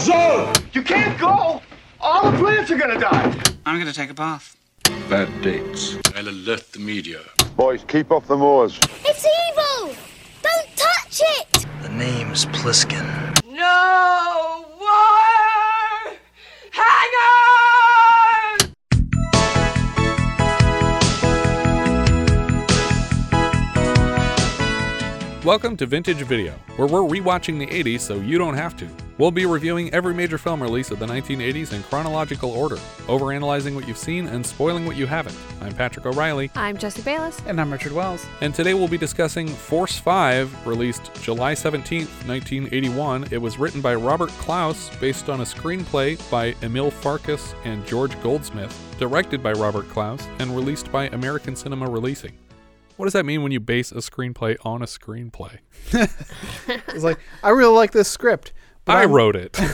zone! You can't go! All the plants are gonna die! I'm gonna take a bath. Bad dates. I'll alert the media. Boys, keep off the moors. It's evil! Don't touch it! The name's Pliskin. No wire hanger! Welcome to Vintage Video, where we're rewatching the 80s so you don't have to. We'll be reviewing every major film release of the 1980s in chronological order, overanalyzing what you've seen and spoiling what you haven't. I'm Patrick O'Reilly, I'm Jesse Bayless. And I'm Richard Wells. and today we'll be discussing Force 5, released July 17th, 1981. It was written by Robert Clouse, based on a screenplay by Emil Farkas and George Goldsmith, directed by Robert Clouse, and released by American Cinema Releasing. What does that mean when you base a screenplay on a screenplay? It's like, I really like this script. But I I'm- wrote it.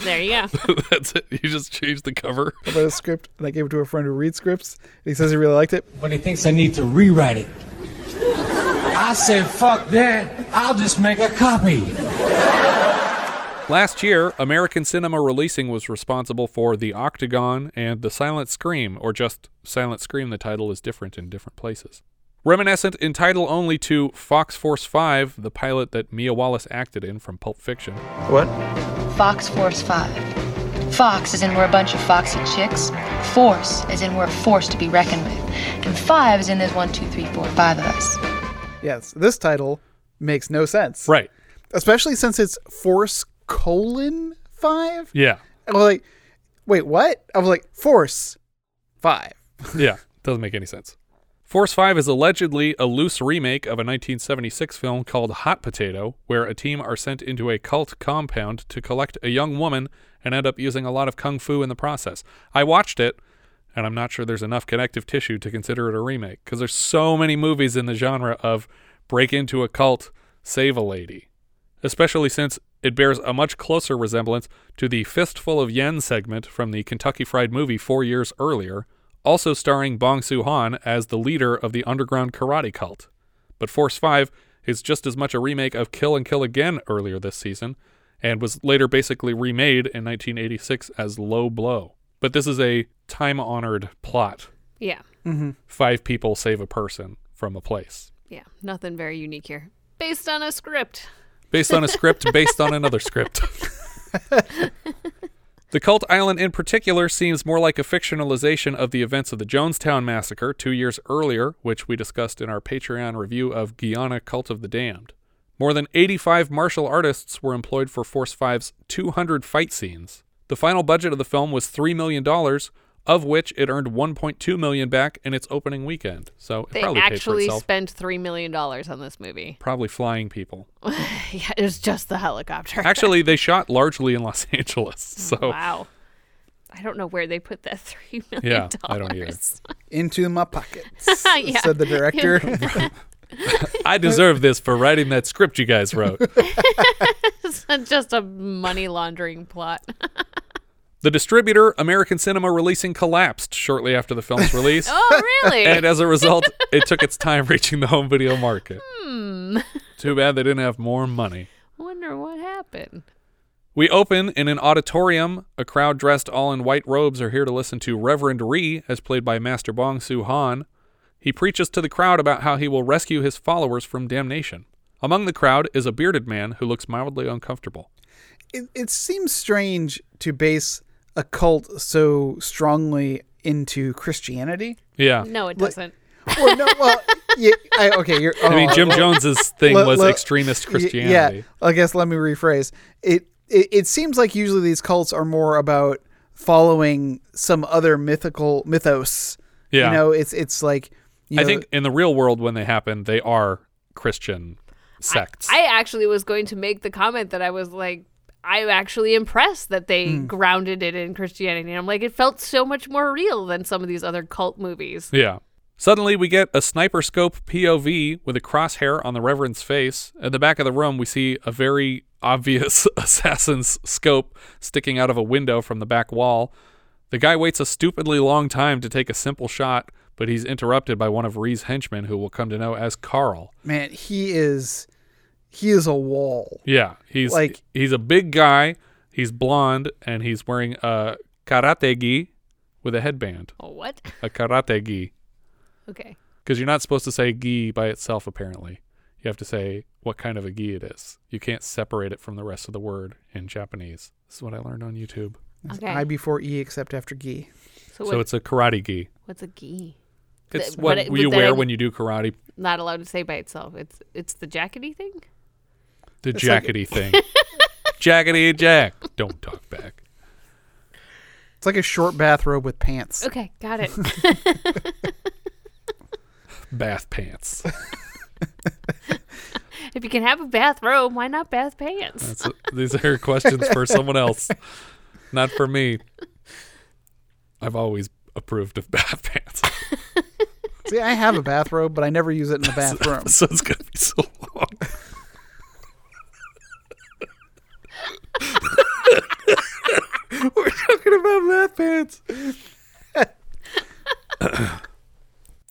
There you go. That's it. You just changed the cover. I wrote a script and I gave it to a friend who reads scripts. And he says he really liked it. but he thinks I need to rewrite it. I said, fuck that. I'll just make a copy. Last year, American Cinema Releasing was responsible for The Octagon and The Silent Scream, or just Silent Scream, the title is different in different places. Reminiscent in title only to Fox Force 5, the pilot that Mia Wallace acted in from Pulp Fiction. What? Fox Force 5. Fox is in we're a bunch of foxy chicks. Force is in we're a force to be reckoned with. And five is in there's one, two, three, four, five of us. Yes, this title makes no sense. Right. Especially since it's Force colon 5. Yeah. I was like, wait, what? I was like, Force 5. Yeah. Doesn't make any sense. Force 5 is allegedly a loose remake of a 1976 film called Hot Potato, where a team are sent into a cult compound to collect a young woman and end up using a lot of kung fu in the process. I watched it, and I'm not sure there's enough connective tissue to consider it a remake, because there's so many movies in the genre of break into a cult, save a lady. Especially since it bears a much closer resemblance to the Fistful of Yen segment from the Kentucky Fried Movie four years earlier, also starring Bong Soo Han as the leader of the underground karate cult. But Force 5 is just as much a remake of Kill and Kill Again earlier this season, and was later basically remade in 1986 as Low Blow. But this is a time honored plot. Yeah. Mm-hmm. Five people save a person from a place. Yeah. Nothing very unique here. Based on a script. based on a script based on another script. the Cult Island in particular seems more like a fictionalization of the events of the Jonestown Massacre two years earlier, which we discussed in our Patreon review of Guyana Cult of the Damned. More than 85 martial artists were employed for Force 5's 200 fight scenes. The final budget of the film was $3 million, of which it earned $1.2 million back in its opening weekend. So it They probably paid for actually spent $3 million on this movie. probably flying people. Yeah, it was just the helicopter. Actually, they shot largely in Los Angeles. Mm, so wow. I don't know where they put that 3 million. Yeah, I don't either. Into my pockets, Yeah. said the director. I deserve this for writing that script you guys wrote. It's just a money laundering plot. The distributor, American Cinema Releasing, collapsed shortly after the film's release. oh, really? And as a result, it took its time reaching the home video market. Hmm. Too bad they didn't have more money. Wonder what happened. We open in an auditorium. A crowd dressed all in white robes are here to listen to Reverend Ree, as played by Master Bong Soo Han. He preaches to the crowd about how he will rescue his followers from damnation. Among the crowd is a bearded man who looks mildly uncomfortable. it, it seems strange to base a cult so strongly into Christianity. Yeah. No, it doesn't. Well, no, well, yeah, I, okay. You're, I mean, oh, Jim well, Jones's thing le- was le- extremist Christianity. Yeah, I guess let me rephrase. It, it it seems like usually these cults are more about following some other mythical mythos. Yeah. You know, it's it's like you I know, think in the real world, when they happen, they are Christian sects. I actually was going to make the comment that I was like, I'm actually impressed that they Hmm. grounded it in Christianity. And I'm like, it felt so much more real than some of these other cult movies. yeah. Suddenly, we get a sniper scope POV with a crosshair on the Reverend's face. At the back of the room, we see a very obvious assassin's scope sticking out of a window from the back wall. The guy waits a stupidly long time to take a simple shot, but he's interrupted by one of Ree's henchmen, who will come to know as Carl. man, he is he is a wall. Yeah, he's Like- he's a big guy. He's blonde and he's wearing a karate gi with a headband. Oh, what? A karate gi. Okay. Because you're not supposed to say gi by itself, apparently. You have to say what kind of a gi it is. You can't separate it from the rest of the word in Japanese. This is what I learned on YouTube. Okay. I before E except after gi. so So what, it's a karate gi. what's a gi? It's but what it- you wear then- when you do karate. Not allowed to say by itself. It's it's the jackety thing. The It's like- jackety thing. Jackety jack. Don't talk back. It's like a short bathrobe with pants. Okay, got it. Bath pants. if you can have a bathrobe, why not bath pants? That's these are questions for someone else, not for me. I've always approved of bath pants. See, I have a bathrobe, but I never use it in the bathroom. so it's gonna be so long. We're talking about bath pants.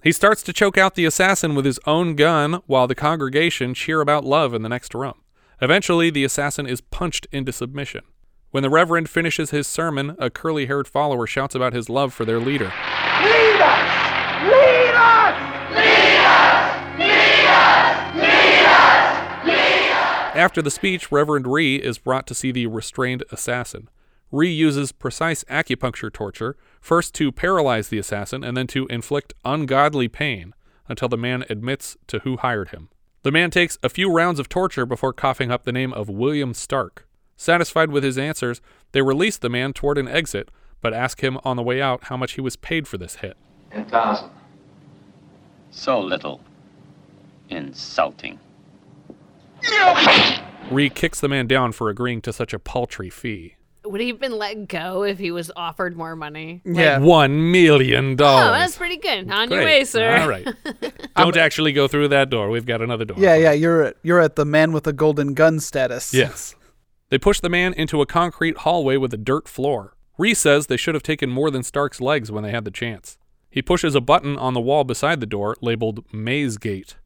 he starts to choke out the assassin with his own gun while the congregation cheer about love in the next room. Eventually, the assassin is punched into submission. When the Reverend finishes his sermon, a curly haired follower shouts about his love for their leader. Lead us! Lead us! Lead us! Lead us! Lead us! Lead us! After the speech, Reverend Ree is brought to see the restrained assassin. Ree uses precise acupuncture torture, first to paralyze the assassin and then to inflict ungodly pain until the man admits to who hired him. The man takes a few rounds of torture before coughing up the name of William Stark. Satisfied with his answers, they release the man toward an exit, but ask him on the way out how much he was paid for this hit. Ten thousand. So little. Insulting. Ree kicks the man down for agreeing to such a paltry fee. Would he have been let go if he was offered more money? Yeah. one million oh, dollars. Oh, that's pretty good. On your way, sir. All right. Don't actually go through that door. We've got another door. Yeah, yeah, you're at you're at the man with the golden gun status. Yes. They push the man into a concrete hallway with a dirt floor. Ree says they should have taken more than Stark's legs when they had the chance. He pushes a button on the wall beside the door labeled Maze Gate.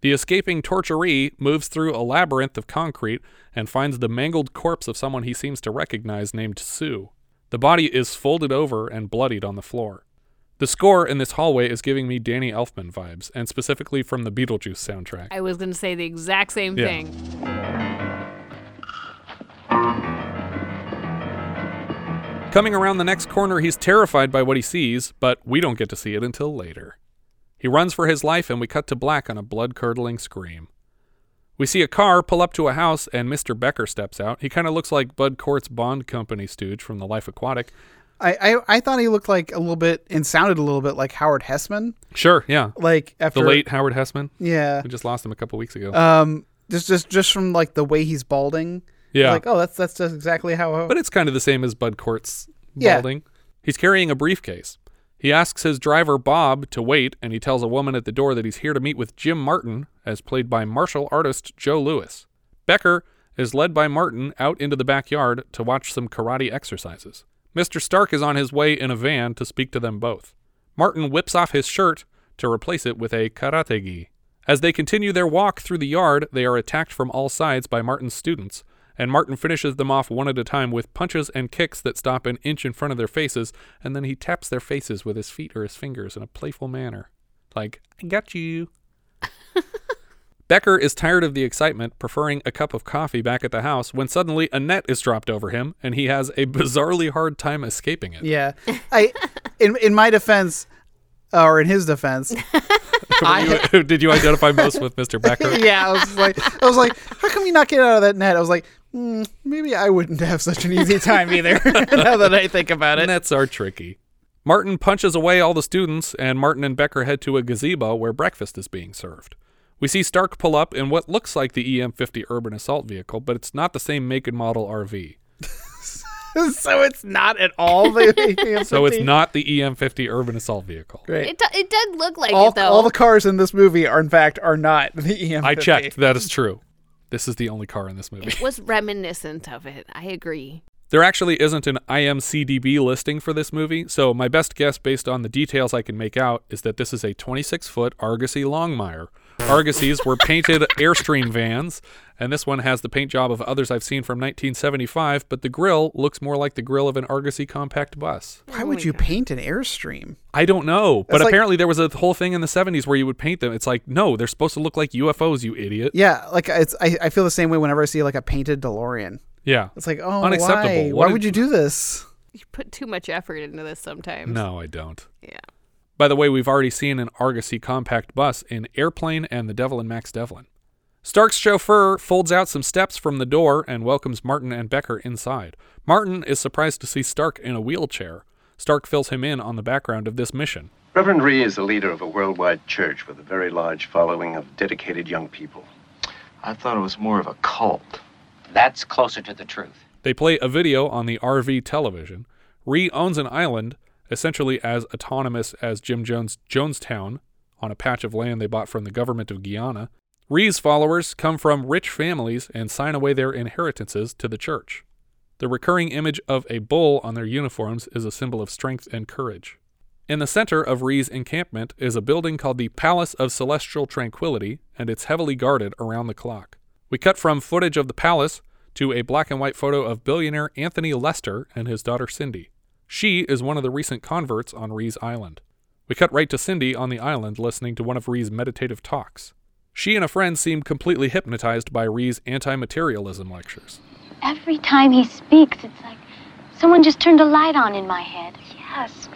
The escaping torturee moves through a labyrinth of concrete and finds the mangled corpse of someone he seems to recognize named Sue. The body is folded over and bloodied on the floor. The score in this hallway is giving me Danny Elfman vibes, and specifically from the Beetlejuice soundtrack. I was going to say the exact same Yeah. thing. Coming around the next corner, he's terrified by what he sees, but we don't get to see it until later. He runs for his life, and we cut to black on a blood curdling scream. We see a car pull up to a house, and Mr. Becker steps out. He kind of looks like Bud Cort's Bond Company stooge from The Life Aquatic. I, I I thought he looked like a little bit and sounded a little bit like Howard Hesseman. Sure, yeah. Like after The late Howard Hesseman. Yeah. We just lost him a couple weeks ago. Um just just just from like the way he's balding. Yeah. Like, oh that's that's just exactly how But it's kind of the same as Bud Cort's Yeah. balding. He's carrying a briefcase. He asks his driver Bob to wait, and he tells a woman at the door that he's here to meet with Jim Martin, as played by martial artist Joe Lewis. Becker is led by Martin out into the backyard to watch some karate exercises. Mr. Stark is on his way in a van to speak to them both. Martin whips off his shirt to replace it with a karate gi. As they continue their walk through the yard, they are attacked from all sides by Martin's students, and Martin finishes them off one at a time with punches and kicks that stop an inch in front of their faces, and then he taps their faces with his feet or his fingers in a playful manner. Like, I got you. Becker is tired of the excitement, preferring a cup of coffee back at the house, when suddenly a net is dropped over him, and he has a bizarrely hard time escaping it. Yeah. I in in my defense or in his defense, I You- Did you identify most with Mr. Becker? yeah, I was like I was like, how come you not get out of that net? I was like, hmm, maybe I wouldn't have such an easy time either. now that I think about it. Nets are tricky. Martin punches away all the students, and Martin and Becker head to a gazebo where breakfast is being served. We see Stark pull up in what looks like the EM 50 urban assault vehicle, but it's not the same make and model RV. so it's not at all the So it's not the EM 50 urban assault vehicle. Great. It, do- it did look like all, it though. all the cars in this movie are in fact are not the E EM. I checked. That is true. This is the only car in this movie. it was reminiscent of it. I agree. There actually isn't an IMCDB listing for this movie, so my best guess based on the details I can make out is that this is a 26 foot Argosy Longmire, Argosies were painted Airstream vans, and this one has the paint job of others I've seen from 1975, but the grill looks more like the grill of an Argosy compact bus. Oh why would you paint an Airstream? I don't know, but That's like- apparently there was a whole thing in the 70s where you would paint them. It's like, no, they're supposed to look like UFOs, you idiot. Yeah, like it's I, I feel the same way whenever I see like a painted DeLorean. Yeah. It's like, oh, Unacceptable. Why, What why did- would you do this? You put too much effort into this sometimes. No, I don't. Yeah. By the way, we've already seen an Argosy compact bus in Airplane and The Devil and Max Devlin. Stark's chauffeur folds out some steps from the door and welcomes Martin and Becker inside. Martin is surprised to see Stark in a wheelchair. Stark fills him in on the background of this mission. Reverend Ree is the leader of a worldwide church with a very large following of dedicated young people. I thought it was more of a cult. That's closer to the truth. They play a video on the RV television. Ree owns an island, essentially as autonomous as Jim Jones' Jonestown, on a patch of land they bought from the government of Guyana. Ree's followers come from rich families and sign away their inheritances to the church. The recurring image of a bull on their uniforms is a symbol of strength and courage. In the center of Ree's encampment is a building called the Palace of Celestial Tranquility, and it's heavily guarded around the clock. We cut from footage of the palace to a black and white photo of billionaire Anthony Lester and his daughter Cindy. She is one of the recent converts on Ree's Island. We cut right to Cindy on the island listening to one of Ree's meditative talks. She and a friend seem completely hypnotized by Ree's anti materialism lectures. Every time he speaks, it's like someone just turned a light on in my head. Yes.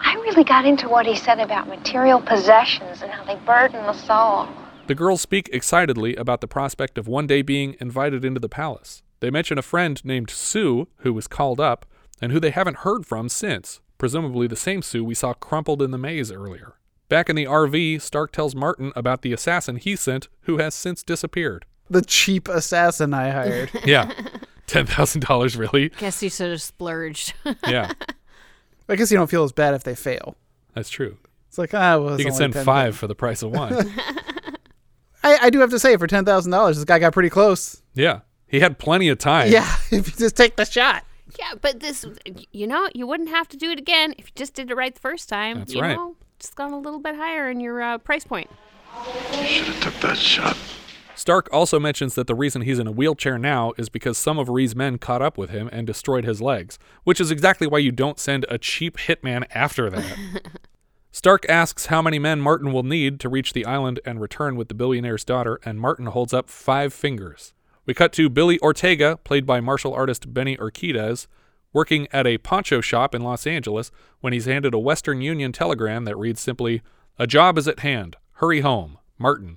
I really got into what he said about material possessions and how they burden the soul. The girls speak excitedly about the prospect of one day being invited into the palace. They mention a friend named Sue who was called up and who they haven't heard from since, presumably the same Sue we saw crumpled in the maze earlier. Back in the RV, Stark tells Martin about the assassin he sent who has since disappeared. The cheap assassin I hired. Yeah. $10,000 really? Guess he should have splurged. Yeah. I guess you don't feel as bad if they fail. That's true. It's like ah, well, it's You can only send 10 five for the price of one. I, I do have to say, for ten thousand dollars, this guy got pretty close. yeah. He had plenty of time. Yeah, if you just take the shot. Yeah, but this, you know, you wouldn't have to do it again if you just did it right the first time. That's you right. Know, just gone a little bit higher in your uh, price point. Should have took that shot. Stark also mentions that the reason he's in a wheelchair now is because some of Ree's men caught up with him and destroyed his legs, which is exactly why you don't send a cheap hitman after that. Stark asks how many men Martin will need to reach the island and return with the billionaire's daughter, and Martin holds up five fingers. We cut to Billy Ortega, played by martial artist Benny Urquidez, working at a poncho shop in Los Angeles when he's handed a Western Union telegram that reads simply, A job is at hand. Hurry home. Martin.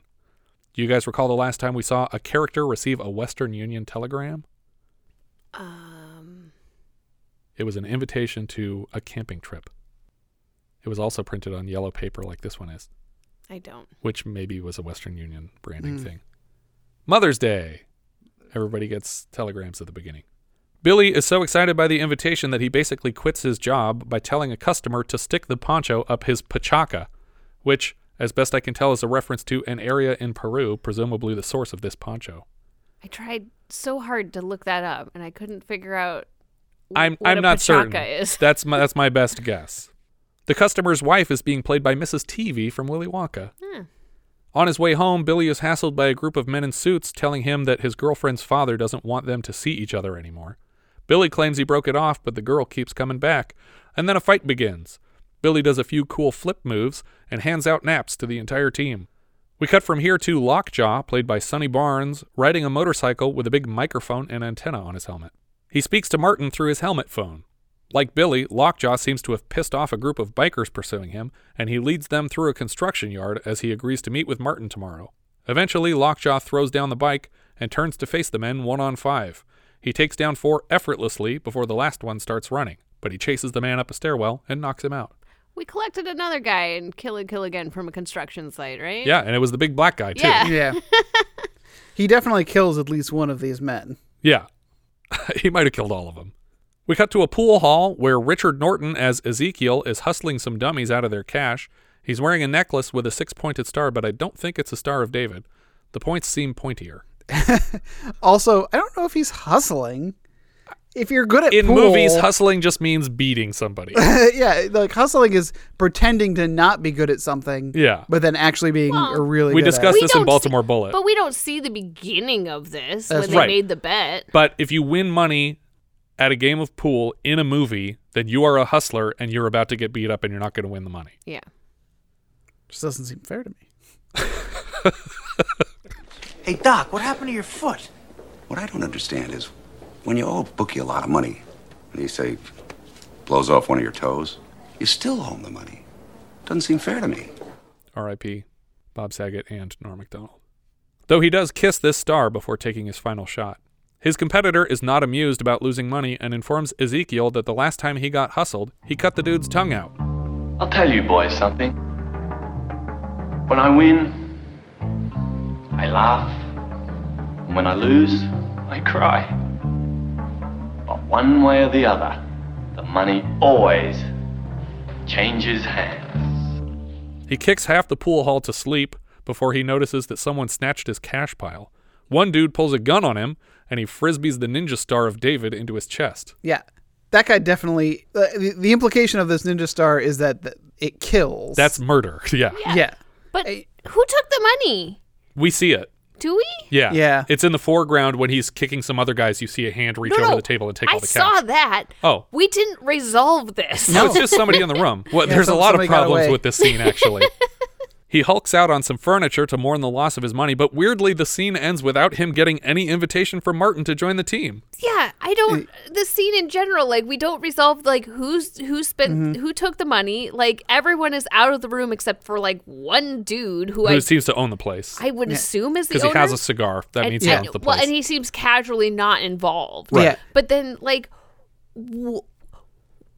Do you guys recall the last time we saw a character receive a Western Union telegram? Um, It was an invitation to a camping trip. It was also printed on yellow paper like this one is, I don't. which maybe was a Western Union branding Mm. thing. Mother's Day. Everybody gets telegrams at the beginning. Billy is so excited by the invitation that he basically quits his job by telling a customer to stick the poncho up his pachaca, which, as best I can tell, is a reference to an area in Peru, presumably the source of this poncho. I tried so hard to look that up, and I couldn't figure out. I'm what I'm a not pachaca certain. Is. That's my that's my best guess. The customer's wife is being played by Mrs. TV from Willy Wonka. Hmm. On his way home, Billy is hassled by a group of men in suits telling him that his girlfriend's father doesn't want them to see each other anymore. Billy claims he broke it off, but the girl keeps coming back, and then a fight begins. Billy does a few cool flip moves and hands out naps to the entire team. We cut from here to Lockjaw, played by Sonny Barnes, riding a motorcycle with a big microphone and antenna on his helmet. He speaks to Martin through his helmet phone. Like Billy, Lockjaw seems to have pissed off a group of bikers pursuing him, and he leads them through a construction yard as he agrees to meet with Martin tomorrow. Eventually, Lockjaw throws down the bike and turns to face the men one on five. He takes down four effortlessly before the last one starts running, but he chases the man up a stairwell and knocks him out. We collected another guy in Kill and Kill Again from a construction site, right? Yeah, and it was the big black guy, too. Yeah. Yeah. he definitely kills at least one of these men. Yeah. he might have killed all of them. We cut to a pool hall where Richard Norton as Ezekiel is hustling some dummies out of their cash. He's wearing a necklace with a six pointed star, but I don't think it's a Star of David. The points seem pointier. Also, I don't know if he's hustling. if you're good at In pool, movies, hustling just means beating somebody. yeah, like hustling is pretending to not be good at something. Yeah. but then actually being a really. we good discussed at it. this in Baltimore Bullet. But we don't see the beginning of this That's when they right. made the bet. But if you win money at a game of pool in a movie, then you are a hustler and you're about to get beat up and you're not going to win the money. Yeah. Just doesn't seem fair to me. Hey, Doc, what happened to your foot? What I don't understand is when you owe a bookie a lot of money and he say blows off one of your toes, you still owe him the money. Doesn't seem fair to me. R.I.P. Bob Saget and Norm Macdonald. Though he does kiss this star before taking his final shot. His competitor is not amused about losing money and informs Ezekiel that the last time he got hustled, he cut the dude's tongue out. I'll tell you boys something. When I win, I laugh. And when I lose, I cry. But one way or the other, the money always changes hands. He kicks half the pool hall to sleep before he notices that someone snatched his cash pile. One dude pulls a gun on him and he frisbees the ninja star of David into his chest. Yeah, that guy definitely. Uh, the, the implication of this ninja star is that th- it kills. That's murder. Yeah. yeah. But who took the money? We see it. Do we? Yeah. Yeah. It's in the foreground when he's kicking some other guys. You see a hand reach No, over no, the table and take I all the cash. I saw that. Oh. We didn't resolve this. No, it's just somebody in the room. Well, Yeah, there's a lot of problems with this scene, actually. he hulks out on some furniture to mourn the loss of his money, but weirdly, the scene ends without him getting any invitation from Martin to join the team. Yeah, I don't. The scene in general, like we don't resolve like who's who spent Mhm. who took the money. Like everyone is out of the room except for like one dude who Who I seems to own the place. I would assume is the owner. Because he has a cigar. That And- means he and- owns the place. Well, place. and he seems casually not involved. Right. Yeah. But then, like, wh-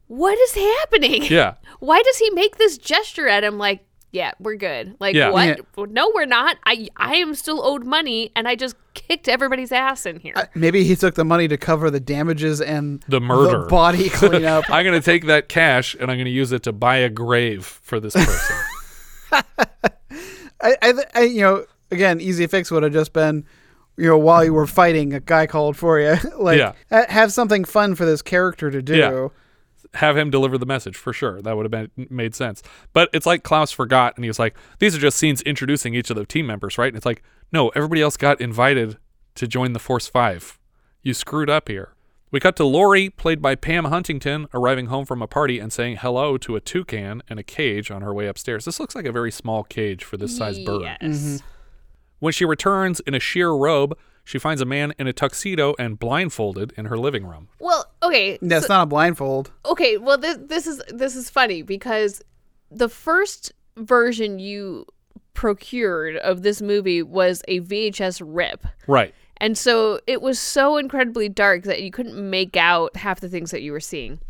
what is happening? Yeah. Why does he make this gesture at him? Like, yeah, we're good. Like, Yeah. what? No, we're not. I I am still owed money, and I just kicked everybody's ass in here. Maybe he took the money to cover the damages and the murder. body cleanup. I'm going to take that cash and I'm going to use it to buy a grave for this person. I, I, I, you know, again, easy fix would have just been, you know, while you were fighting, a guy called for you. like, Yeah. have something fun for this character to do. Yeah. Have him deliver the message for sure. That would have been made sense. But it's like Clouse forgot, and he was like, "These are just scenes introducing each of the team members, right?" And it's like, no, everybody else got invited to join the Force Five. You screwed up here. We cut to Lori, played by Pam Huntington, arriving home from a party and saying hello to a toucan and a cage on her way upstairs. This looks like a very small cage for this size bird. Yes. Mm-hmm. When she returns in a sheer robe, she finds a man in a tuxedo and blindfolded in her living room. Well, okay. That's so- not a blindfold. okay well this, this is this is funny because the first version you procured of this movie was a VHS rip Right. and so it was so incredibly dark that you couldn't make out half the things that you were seeing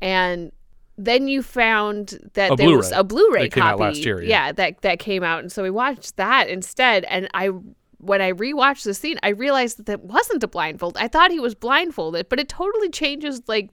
and then you found that A there was Blu-ray a Blu-ray that came copy out last year, yeah. that that came out and so we watched that instead and I when I rewatched the scene I realized that that wasn't a blindfold I thought he was blindfolded but it totally changes like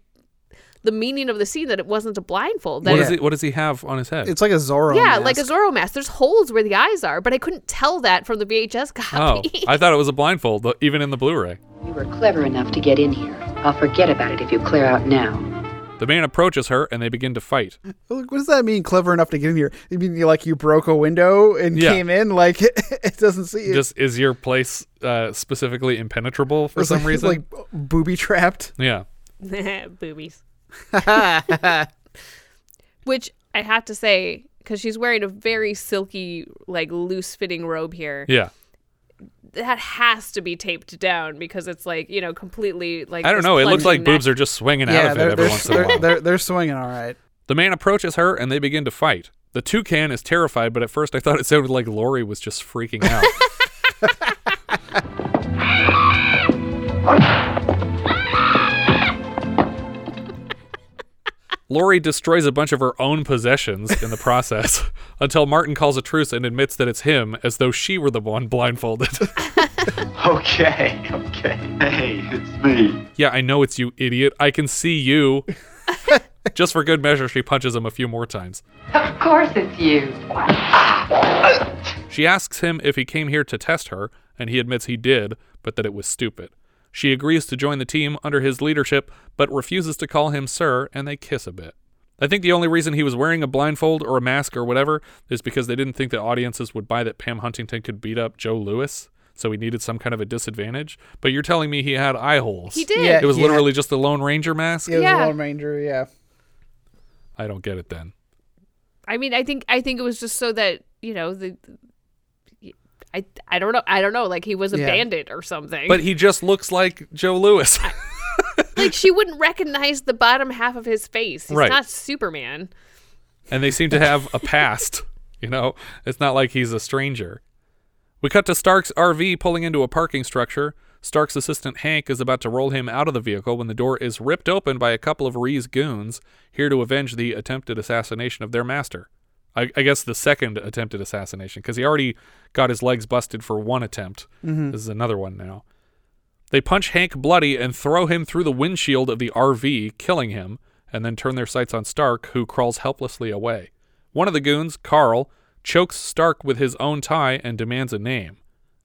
the meaning of the scene that it wasn't a blindfold. That What does he? What does he have on his head? It's like a Zorro. yeah, mask. like a Zorro mask. There's holes where the eyes are, but I couldn't tell that from the VHS copy. Oh, copy. I thought it was a blindfold, but even in the Blu-ray. You were clever enough to get in here. I'll forget about it if you clear out now. The man approaches her and they begin to fight. What does that mean? Clever enough to get in here? You mean you, like you broke a window and Yeah. came in? Like it doesn't see you. Just is your place uh, specifically impenetrable for It's some like, reason? like booby trapped. yeah. Boobies. Which I have to say, because she's wearing a very silky, like loose fitting robe here. Yeah. That has to be taped down because it's like you know completely like. I don't know. It looks like plunging boobs are just swinging out yeah, of it every they're, once in a while. they're, they're swinging all right. The man approaches her and they begin to fight. The toucan is terrified, but at first I thought it sounded like Lori was just freaking out. Lori destroys a bunch of her own possessions in the process until Martin calls a truce and admits that it's him as though she were the one blindfolded. Okay, okay. Hey, it's me. yeah, I know it's you, idiot. I can see you. Just for good measure, she punches him a few more times. Of course it's you. She asks him if he came here to test her, and he admits he did, but that it was stupid. She agrees to join the team under his leadership, but refuses to call him sir, and they kiss a bit. I think the only reason he was wearing a blindfold or a mask or whatever is because they didn't think that audiences would buy that Pam Huntington could beat up Joe Lewis, so he needed some kind of a disadvantage. But you're telling me he had eye holes. He did. Yeah, It was he literally just a Lone Ranger mask? It was Yeah. a Lone Ranger, yeah. I don't get it then. I mean, I think I think it was just so that you know the. I I don't know I don't know like he was a Yeah. bandit or something. But he just looks like Joe Lewis. like she wouldn't recognize the bottom half of his face. He's Right. not Superman. and they seem to have a past. You know, it's not like he's a stranger. We cut to Stark's RV pulling into a parking structure. Stark's assistant Hank is about to roll him out of the vehicle when the door is ripped open by a couple of Ree's goons here to avenge the attempted assassination of their master. I, I guess the second attempted assassination, because he already got his legs busted for one attempt. Mhm. This is another one now. They punch Hank bloody and throw him through the windshield of the RV, killing him, and then turn their sights on Stark, who crawls helplessly away. One of the goons, Carl, chokes Stark with his own tie and demands a name.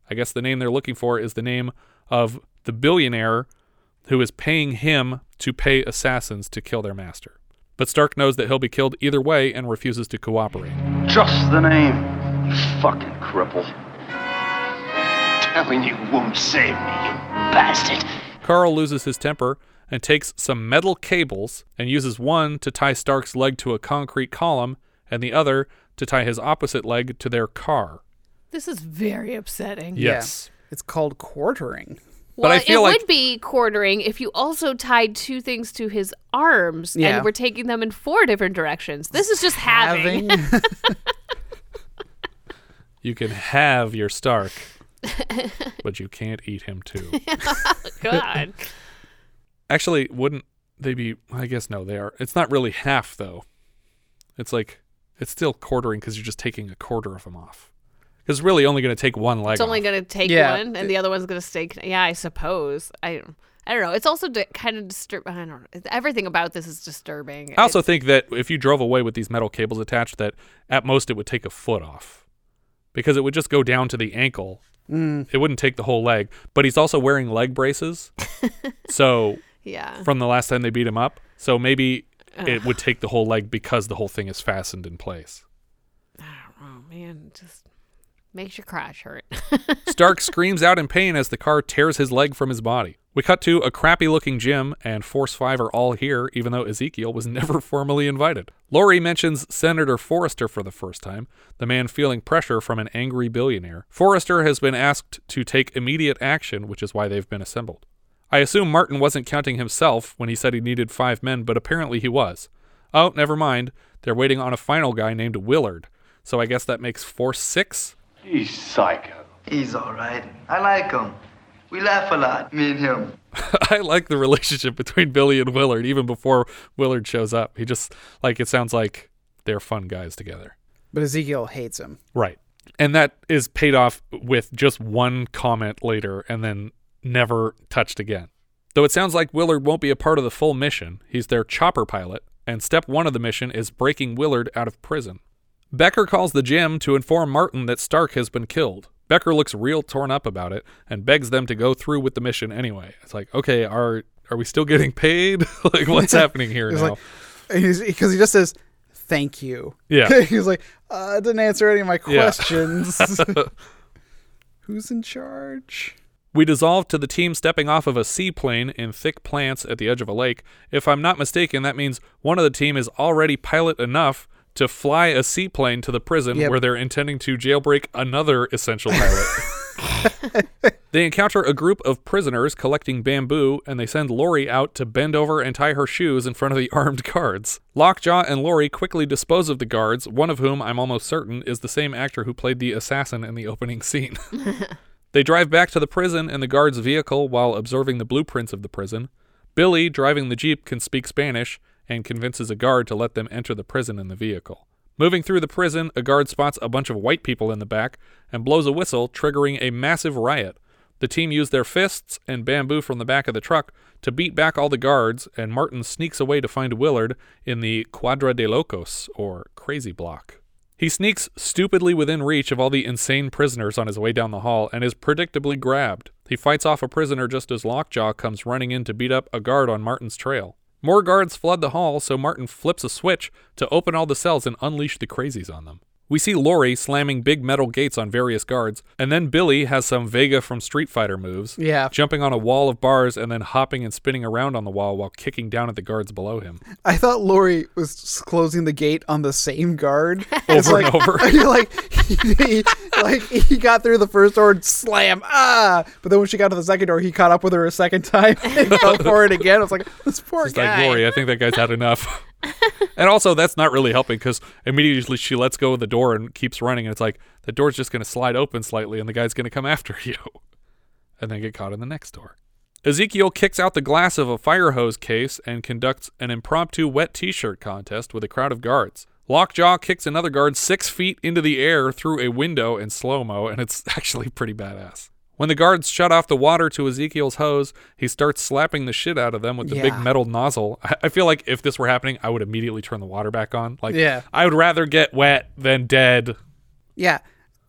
I guess the name they're looking for is the name of the billionaire who is paying him to pay assassins to kill their master. But Stark knows that he'll be killed either way and refuses to cooperate. Just the name, you fucking cripple. Telling you won't save me, you bastard. Carl loses his temper and takes some metal cables and uses one to tie Stark's leg to a concrete column and the other to tie his opposite leg to their car. This is very upsetting. Yes. It's called quartering. But Well, I feel it like would be quartering if you also tied two things to his arms Yeah. and were taking them in four different directions. This is just having. you can have your Stark, but you can't eat him too. Oh, God. Actually, wouldn't they be? I guess no, they are. It's not really half though. It's like it's still quartering because you're just taking a quarter of him off. Because really only going to take one leg. It's only going to take Yeah. one, and the other one's going to stay. Yeah, I suppose. I I don't know. It's also di- kind of disturbing. I don't know. Everything about this is disturbing. I also It's- think that if you drove away with these metal cables attached, that at most it would take a foot off, because it would just go down to the ankle. Mm. It wouldn't take the whole leg. But he's also wearing leg braces, so Yeah. from the last time they beat him up, so maybe it would take the whole leg because the whole thing is fastened in place. oh man, just makes your crotch hurt. Stark screams out in pain as the car tears his leg from his body. We cut to a crappy looking gym, and Force 5 are all here, even though Ezekiel was never formally invited. Laurie mentions Senator Forrester for the first time, the man feeling pressure from an angry billionaire. Forrester has been asked to take immediate action, which is why they've been assembled. I assume Martin wasn't counting himself when he said he needed five men, but apparently he was. Oh, never mind. They're waiting on a final guy named Willard. So I guess that makes Force 6? He's psycho. He's all right. I like him. We laugh a lot, me and him. I like the relationship between Billy and Willard even before Willard shows up. He just like it sounds like they're fun guys together. But Ezekiel hates him. Right. And that is paid off with just one comment later and then never touched again. Though it sounds like Willard won't be a part of the full mission, he's their chopper pilot, and step one of the mission is breaking Willard out of prison. Becker calls the gym to inform Martin that Stark has been killed. Becker looks real torn up about it and begs them to go through with the mission anyway. It's like, okay, are are we still getting paid? like, what's happening here now? like, because he just says, "Thank you." Yeah. he's like, uh, didn't answer any of my questions." Yeah. questions. Who's in charge? We dissolve to the team stepping off of a seaplane in thick plants at the edge of a lake. If I'm not mistaken, that means one of the team is already pilot enough to fly a seaplane to the prison Yep. where they're intending to jailbreak another essential pilot. they encounter a group of prisoners collecting bamboo, and they send Lori out to bend over and tie her shoes in front of the armed guards. Lockjaw and Lori quickly dispose of the guards, one of whom I'm almost certain is the same actor who played the assassin in the opening scene. They drive back to the prison in the guard's vehicle while observing the blueprints of the prison. Billy, driving the Jeep, can speak Spanish and convinces a guard to let them enter the prison in the vehicle. Moving through the prison, a guard spots a bunch of white people in the back and blows a whistle, triggering a massive riot. The team use their fists and bamboo from the back of the truck to beat back all the guards, and Martin sneaks away to find Willard in the Quadra de Locos, or Crazy Block. He sneaks stupidly within reach of all the insane prisoners on his way down the hall and is predictably grabbed. He fights off a prisoner just as Lockjaw comes running in to beat up a guard on Martin's trail. More guards flood the hall, so Martin flips a switch to open all the cells and unleash the crazies on them. We see Laurie slamming big metal gates on various guards, and then Billy has some Vega from Street Fighter moves, Yeah. jumping on a wall of bars and then hopping and spinning around on the wall while kicking down at the guards below him. I thought Lori was closing the gate on the same guard Over It's and like, over. like, he, like he got through the first door and slam, ah! But then when she got to the second door, he caught up with her a second time and fell for it again. I was like, this poor She's guy. like, Lori, I think that guy's had enough. and also, that's not really helping because immediately she lets go of the door and keeps running. And it's like, the door's just going to slide open slightly and the guy's going to come after you. And then get caught in the next door. Ezekiel kicks out the glass of a fire hose case and conducts an impromptu wet t shirt contest with a crowd of guards. Lockjaw kicks another guard six feet into the air through a window in slow mo, and it's actually pretty badass. When the guards shut off the water to Ezekiel's hose, he starts slapping the shit out of them with the big metal nozzle. I, I feel like if this were happening, I would immediately turn the water back on. Like, Yeah. I would rather get wet than dead, Yeah.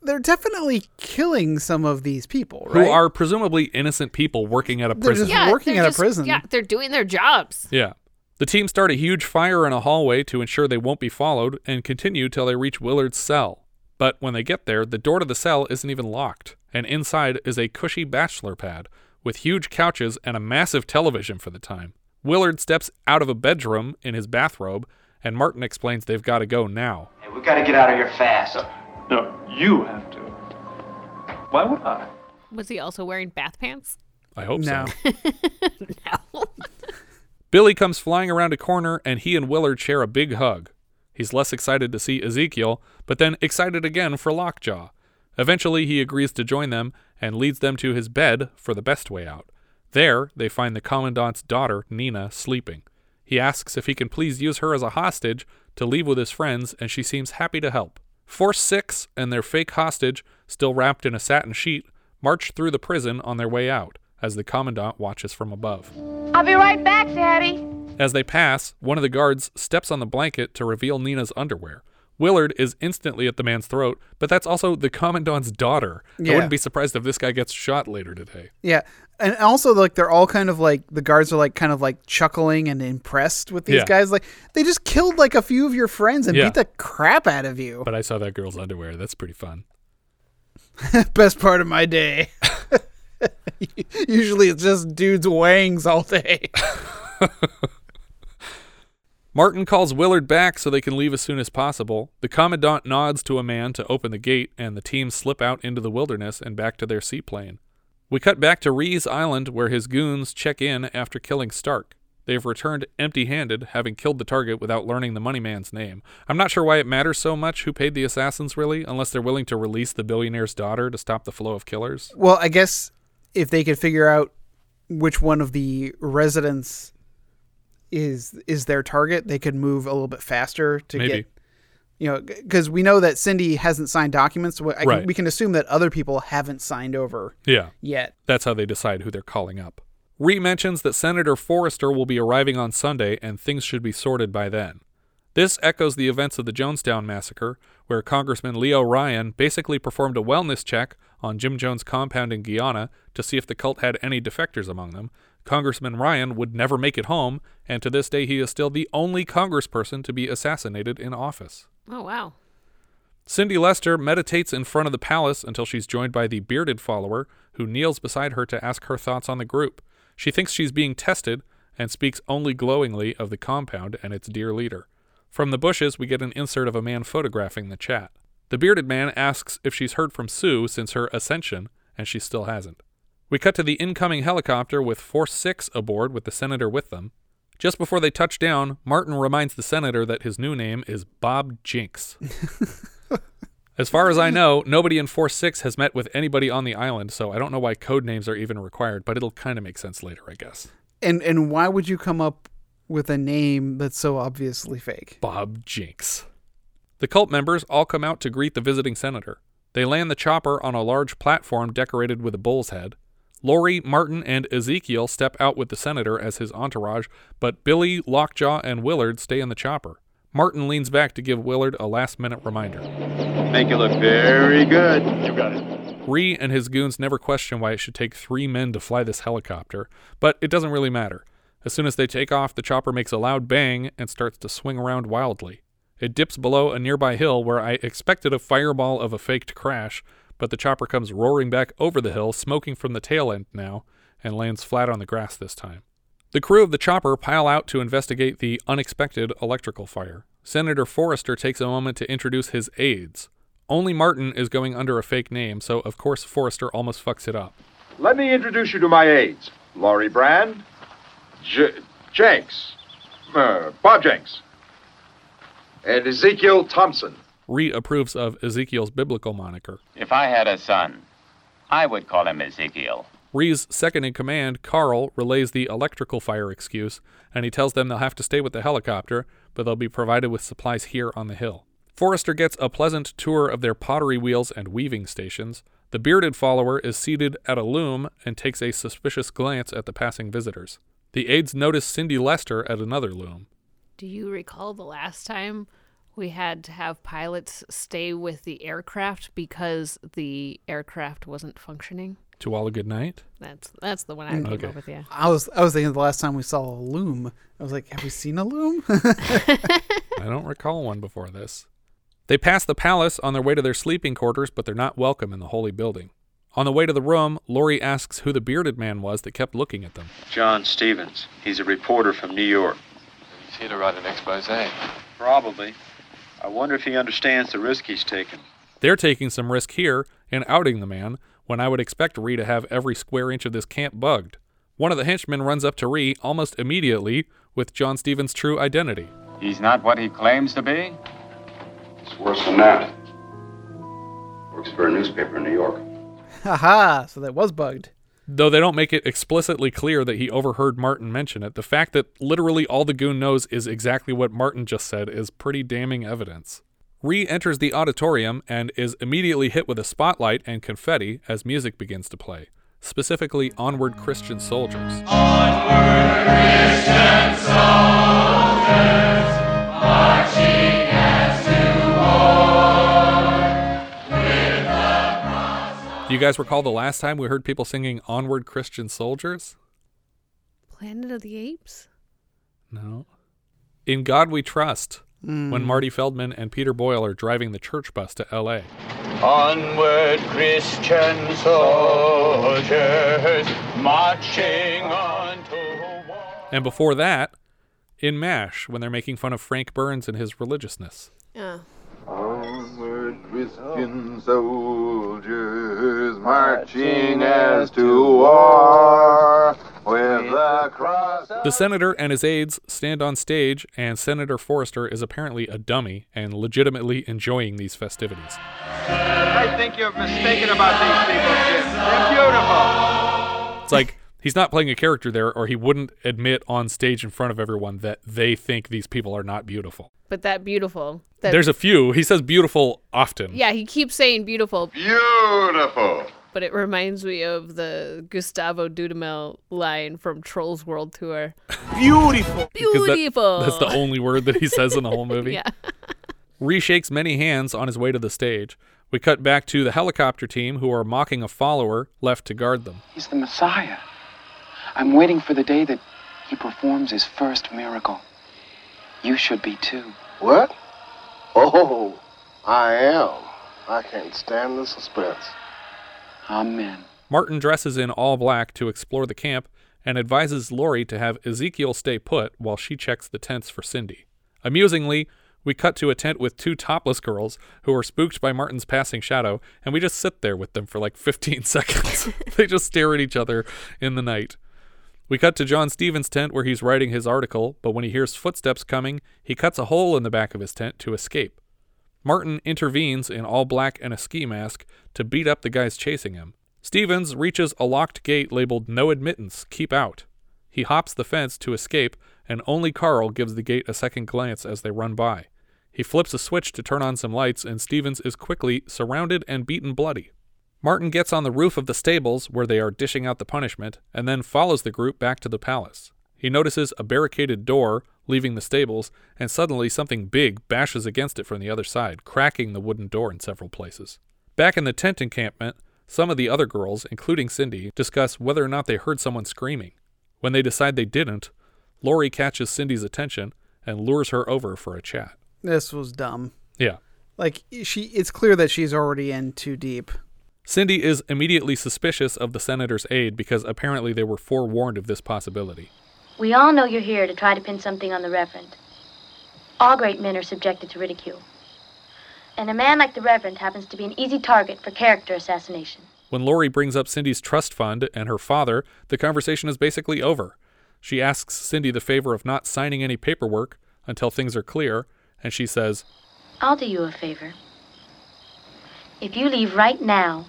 They're definitely killing some of these people, right? who are presumably innocent people working at a They're prison. just working they're at a just- prison. Yeah, they're doing their jobs. Yeah. The team start a huge fire in a hallway to ensure they won't be followed and continue till they reach Willard's cell. But when they get there, the door to the cell isn't even locked, and inside is a cushy bachelor pad with huge couches and a massive television for the time. Willard steps out of a bedroom in his bathrobe, and Martin explains they've got to go now. Hey, we gotta get out of here fast. No, you have to. Why would I? Was he also wearing bath pants? I hope No. so. Billy comes flying around a corner and he and Willard share a big hug. He's less excited to see Ezekiel, but then excited again for Lockjaw. Eventually, he agrees to join them and leads them to his bed for the best way out. There, they find the Commandant's daughter, Nina, sleeping. He asks if he can please use her as a hostage to leave with his friends, and she seems happy to help. Force 6 and their fake hostage, still wrapped in a satin sheet, march through the prison on their way out as the Commandant watches from above. I'll be right back, Daddy. As they pass, one of the guards steps on the blanket to reveal Nina's underwear. Willard is instantly at the man's throat, but that's also the commandant's daughter. I wouldn't be surprised if this guy gets shot later today. Yeah. And also like they're all kind of like the guards are like kind of like chuckling and impressed with these Yeah. guys. Like they just killed like a few of your friends and Yeah. beat the crap out of you. But I saw that girl's underwear. That's pretty fun. Best part of my day. Usually it's just dudes wangs all day. Martin calls Willard back so they can leave as soon as possible. The commandant nods to a man to open the gate, and the team slip out into the wilderness and back to their seaplane. We cut back to Rees Island, where his goons check in after killing Stark. They've returned empty handed, having killed the target without learning the money man's name. I'm not sure why it matters so much who paid the assassins, really, unless they're willing to release the billionaire's daughter to stop the flow of killers. Well, I guess if they could figure out which one of the residents is is their target, they could move a little bit faster to Maybe. get you know because we know that Cindy hasn't signed documents. So I can, Right. we can assume that other people haven't signed over Yeah. yet. That's how they decide who they're calling up. Ree mentions that Senator Forrester will be arriving on Sunday and things should be sorted by then. This echoes the events of the Jonestown massacre, where Congressman Leo Ryan basically performed a wellness check on Jim Jones' compound in Guyana to see if the cult had any defectors among them. Congressman Ryan would never make it home, and to this day he is still the only congressperson to be assassinated in office. Oh wow. Cindy Lester meditates in front of the palace until she's joined by the bearded follower, who kneels beside her to ask her thoughts on the group. She thinks she's being tested and speaks only glowingly of the compound and its dear leader. From the bushes, we get an insert of a man photographing the chat. The bearded man asks if she's heard from Sue since her ascension, and she still hasn't. We cut to the incoming helicopter with Force 6 aboard with the senator with them. Just before they touch down, Martin reminds the senator that his new name is Bob Jinx. As far as I know, nobody in Force 6 has met with anybody on the island, so I don't know why code names are even required, but it'll kind of make sense later, I guess. And and why would you come up with a name that's so obviously fake? Bob Jinx. The cult members all come out to greet the visiting senator. They land the chopper on a large platform decorated with a bull's head. Lori, Martin, and Ezekiel step out with the senator as his entourage, but Billy, Lockjaw, and Willard stay in the chopper. Martin leans back to give Willard a last minute reminder. Make it look very good. You got it. Ree and his goons never question why it should take three men to fly this helicopter, but it doesn't really matter. As soon as they take off, the chopper makes a loud bang and starts to swing around wildly. It dips below a nearby hill where I expected a fireball of a faked crash, but the chopper comes roaring back over the hill, smoking from the tail end now, and lands flat on the grass this time. The crew of the chopper pile out to investigate the unexpected electrical fire. Senator Forrester takes a moment to introduce his aides. Only Martin is going under a fake name, so of course Forrester almost fucks it up. Let me introduce you to my aides Laurie Brand, J- Jenks, uh, Bob Jenks, and Ezekiel Thompson. Ree approves of Ezekiel's biblical moniker. If I had a son, I would call him Ezekiel. Ree's second in command, Carl, relays the electrical fire excuse, and he tells them they'll have to stay with the helicopter, but they'll be provided with supplies here on the hill. Forrester gets a pleasant tour of their pottery wheels and weaving stations. The bearded follower is seated at a loom and takes a suspicious glance at the passing visitors. The aides notice Cindy Lester at another loom. Do you recall the last time we had to have pilots stay with the aircraft because the aircraft wasn't functioning? To all a good night. That's that's the one I came Okay. up with. Yeah. I was I was thinking the last time we saw a loom, I was like, have we seen a loom? I don't recall one before this. They pass the palace on their way to their sleeping quarters, but they're not welcome in the holy building. On the way to the room, Laurie asks who the bearded man was that kept looking at them. John Stevens. He's a reporter from New York. He's here to write an expose. Probably. I wonder if he understands the risk he's taking. They're taking some risk here in outing the man when I would expect Ree to have every square inch of this camp bugged. One of the henchmen runs up to Ree almost immediately with John Stevens' true identity. He's not what he claims to be? It's worse than that. Works for a newspaper in New York. Haha, so that was bugged. Though they don't make it explicitly clear that he overheard Martin mention it, the fact that literally all the goon knows is exactly what Martin just said is pretty damning evidence. Ree enters the auditorium and is immediately hit with a spotlight and confetti as music begins to play, specifically Onward Christian Soldiers. Do you guys recall the last time we heard people singing Onward Christian Soldiers? Planet of the Apes. No. In God We Trust, when Mm. Marty Feldman and Peter Boyle are driving the church bus to LA. Onward, Christian soldiers, marching on to And before that, in MASH, when they're making fun of Frank Burns and his religiousness. Yeah. Onward, Christian soldiers, marching as to war, with the cross. The senator and his aides stand on stage, and Senator Forrester is apparently a dummy and legitimately enjoying these festivities. I think you're mistaken about these people, Jim. They're beautiful. It's like he's not playing a character there, or he wouldn't admit on stage in front of everyone that they think these people are not beautiful. But that beautiful. That, There's a few. He says beautiful often. Yeah, he keeps saying beautiful, Beautiful. but it reminds me of the Gustavo Dudamel line from Trolls World Tour. Beautiful. Because that- Beautiful. that's the only word that he says in the whole movie. yeah. reshakes many hands on his way to the stage. We cut back to the helicopter team who are mocking a follower left to guard them. He's the Messiah. I'm waiting for the day that he performs his first miracle. You should be too. What? Oh, I am. I can't stand the suspense. Amen. Martin dresses in all black to explore the camp and advises Lori to have Ezekiel stay put while she checks the tents for Cindy. Amusingly, we cut to a tent with two topless girls who are spooked by Martin's passing shadow, and we just sit there with them for like 15 seconds. they just stare at each other in the night. We cut to John Stevens' tent where he's writing his article, but when he hears footsteps coming, he cuts a hole in the back of his tent to escape. Martin intervenes in all black and a ski mask to beat up the guys chasing him. Stevens reaches a locked gate labeled No Admittance, Keep Out. He hops the fence to escape, and only Carl gives the gate a second glance as they run by. He flips a switch to turn on some lights, and Stevens is quickly surrounded and beaten bloody. Martin gets on the roof of the stables where they are dishing out the punishment, and then follows the group back to the palace. He notices a barricaded door leaving the stables, and suddenly something big bashes against it from the other side, cracking the wooden door in several places. Back in the tent encampment, Some of the other girls, including Cindy, discuss whether or not they heard someone screaming. When they decide they didn't, Lori catches Cindy's attention and lures her over for a chat. This was dumb. Yeah. Like she, it's clear that she's already in too deep. Cindy is immediately suspicious of the senator's aide because apparently they were forewarned of this possibility. We all know you're here to try to pin something on the Reverend. All great men are subjected to ridicule. And a man like the Reverend happens to be an easy target for character assassination. When Lori brings up Cindy's trust fund and her father, the conversation is basically over. She asks Cindy the favor of not signing any paperwork until things are clear, and she says, I'll do you a favor. If you leave right now,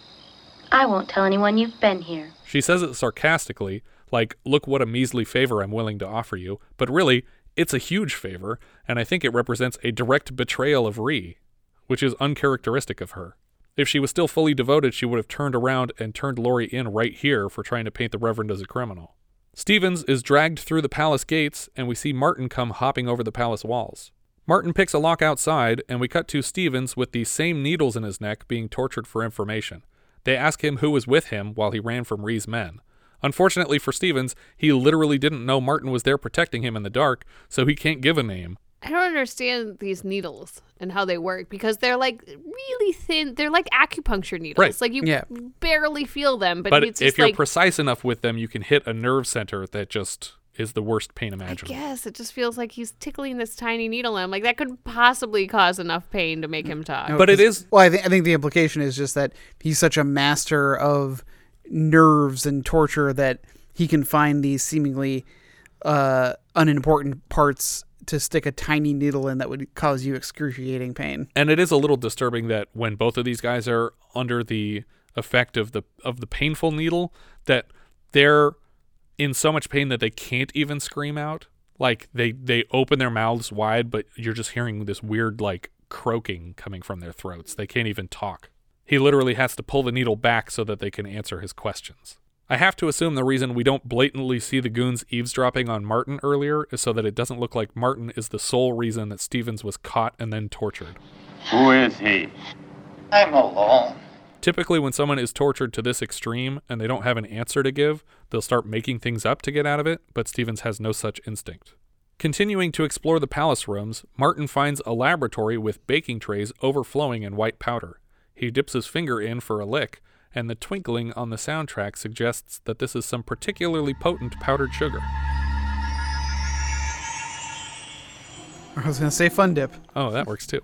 I won't tell anyone you've been here. She says it sarcastically, like, look what a measly favor I'm willing to offer you, but really, it's a huge favor, and I think it represents a direct betrayal of Ree, which is uncharacteristic of her. If she was still fully devoted, she would have turned around and turned Lori in right here for trying to paint the Reverend as a criminal. Stevens is dragged through the palace gates, and we see Martin come hopping over the palace walls. Martin picks a lock outside, and we cut to Stevens with the same needles in his neck being tortured for information. They ask him who was with him while he ran from Ree's men. Unfortunately for Stevens, he literally didn't know Martin was there protecting him in the dark, so he can't give a name. I don't understand these needles and how they work because they're like really thin. They're like acupuncture needles. Right. Like you Yeah. barely feel them, but, But it's just if you're like precise enough with them, you can hit a nerve center that just is the worst pain imaginable. Yes, it just feels like he's tickling this tiny needle. And I'm like, that could possibly cause enough pain to make him talk. But it is Well, I think I think the implication is just that he's such a master of nerves and torture that he can find these seemingly uh, unimportant parts to stick a tiny needle in that would cause you excruciating pain. And it is a little disturbing that when both of these guys are under the effect of the of the painful needle, that they're in so much pain that they can't even scream out. Like they they open their mouths wide, but you're just hearing this weird like croaking coming from their throats. They can't even talk. He literally has to pull the needle back so that they can answer his questions. I have to assume the reason we don't blatantly see the goons eavesdropping on Martin earlier is so that it doesn't look like Martin is the sole reason that Stevens was caught and then tortured. Who is he? I'm alone. Typically, when someone is tortured to this extreme and they don't have an answer to give, they'll start making things up to get out of it, but Stevens has no such instinct. Continuing to explore the palace rooms, Martin finds a laboratory with baking trays overflowing in white powder. He dips his finger in for a lick, and the twinkling on the soundtrack suggests that this is some particularly potent powdered sugar. I was going to say fun dip. Oh, that works too.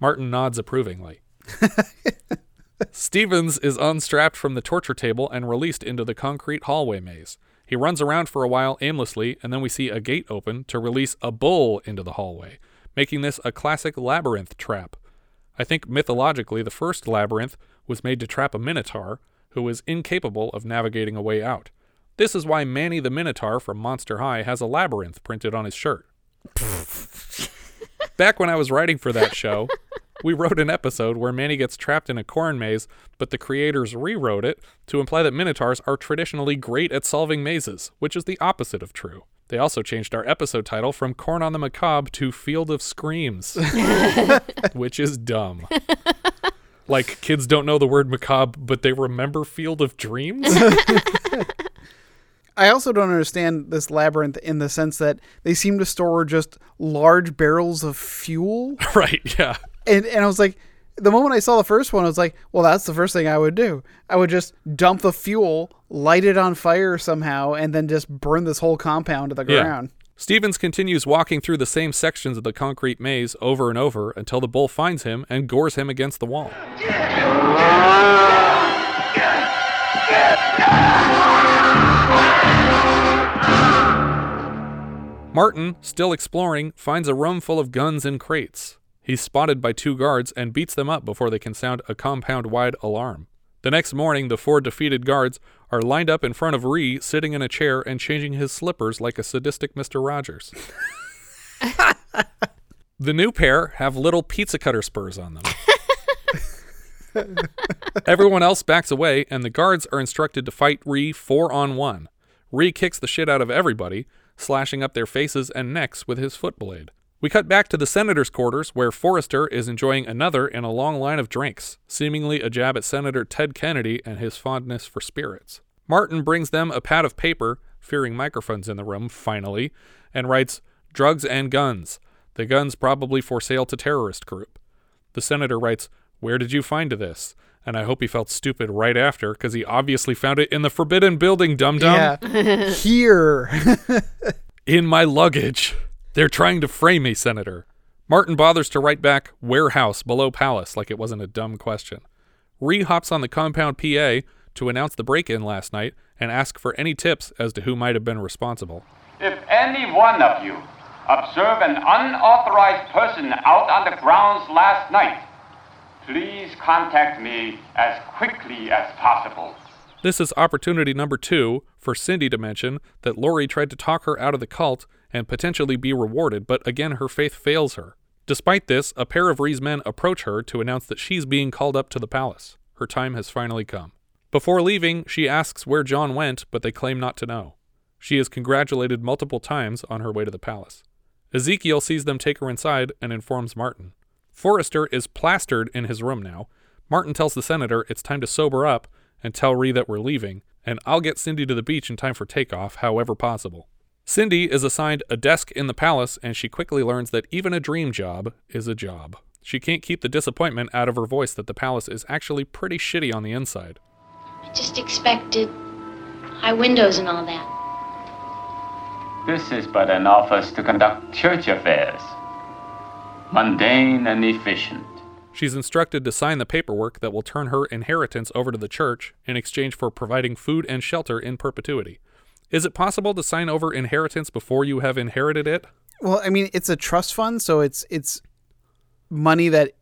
Martin nods approvingly. Stevens is unstrapped from the torture table and released into the concrete hallway maze. He runs around for a while aimlessly, and then we see a gate open to release a bull into the hallway, making this a classic labyrinth trap. I think mythologically, the first labyrinth was made to trap a minotaur who was incapable of navigating a way out. This is why Manny the Minotaur from Monster High has a labyrinth printed on his shirt. Back when I was writing for that show, we wrote an episode where Manny gets trapped in a corn maze, but the creators rewrote it to imply that minotaurs are traditionally great at solving mazes, which is the opposite of true. They also changed our episode title from Corn on the Macabre to Field of Screams, which is dumb. Like kids don't know the word macabre, but they remember Field of Dreams? I also don't understand this labyrinth in the sense that they seem to store just large barrels of fuel. right, yeah. And and I was like, the moment I saw the first one, I was like, well, that's the first thing I would do. I would just dump the fuel, light it on fire somehow, and then just burn this whole compound to the ground. Stevens continues walking through the same sections of the concrete maze over and over until the bull finds him and gores him against the wall. Martin, still exploring, finds a room full of guns and crates. He's spotted by two guards and beats them up before they can sound a compound wide alarm. The next morning, the four defeated guards are lined up in front of Ree, sitting in a chair and changing his slippers like a sadistic Mr. Rogers. the new pair have little pizza cutter spurs on them. Everyone else backs away, and the guards are instructed to fight Ree four on one. Ree kicks the shit out of everybody, slashing up their faces and necks with his foot blade. We cut back to the senator's quarters where Forrester is enjoying another in a long line of drinks, seemingly a jab at Senator Ted Kennedy and his fondness for spirits. Martin brings them a pad of paper, fearing microphones in the room, finally, and writes, Drugs and guns. The guns probably for sale to terrorist group. The senator writes, Where did you find this? And I hope he felt stupid right after, because he obviously found it in the forbidden building, dum dum. Yeah. Here. in my luggage. They're trying to frame me, Senator. Martin bothers to write back warehouse below palace like it wasn't a dumb question. Ree hops on the compound PA to announce the break in last night and ask for any tips as to who might have been responsible. If any one of you observe an unauthorized person out on the grounds last night, please contact me as quickly as possible. This is opportunity number two for Cindy to mention that Laurie tried to talk her out of the cult and potentially be rewarded, but again her faith fails her. Despite this, a pair of Ree's men approach her to announce that she's being called up to the palace. Her time has finally come. Before leaving, she asks where John went, but they claim not to know. She is congratulated multiple times on her way to the palace. Ezekiel sees them take her inside and informs Martin. Forrester is plastered in his room now. Martin tells the senator it's time to sober up and tell Ree that we're leaving, and I'll get Cindy to the beach in time for takeoff, however possible. Cindy is assigned a desk in the palace, and she quickly learns that even a dream job is a job. She can't keep the disappointment out of her voice that the palace is actually pretty shitty on the inside. I just expected high windows and all that. This is but an office to conduct church affairs. Mundane and efficient. She's instructed to sign the paperwork that will turn her inheritance over to the church in exchange for providing food and shelter in perpetuity. Is it possible to sign over inheritance before you have inherited it? Well, I mean, it's a trust fund, so it's it's money that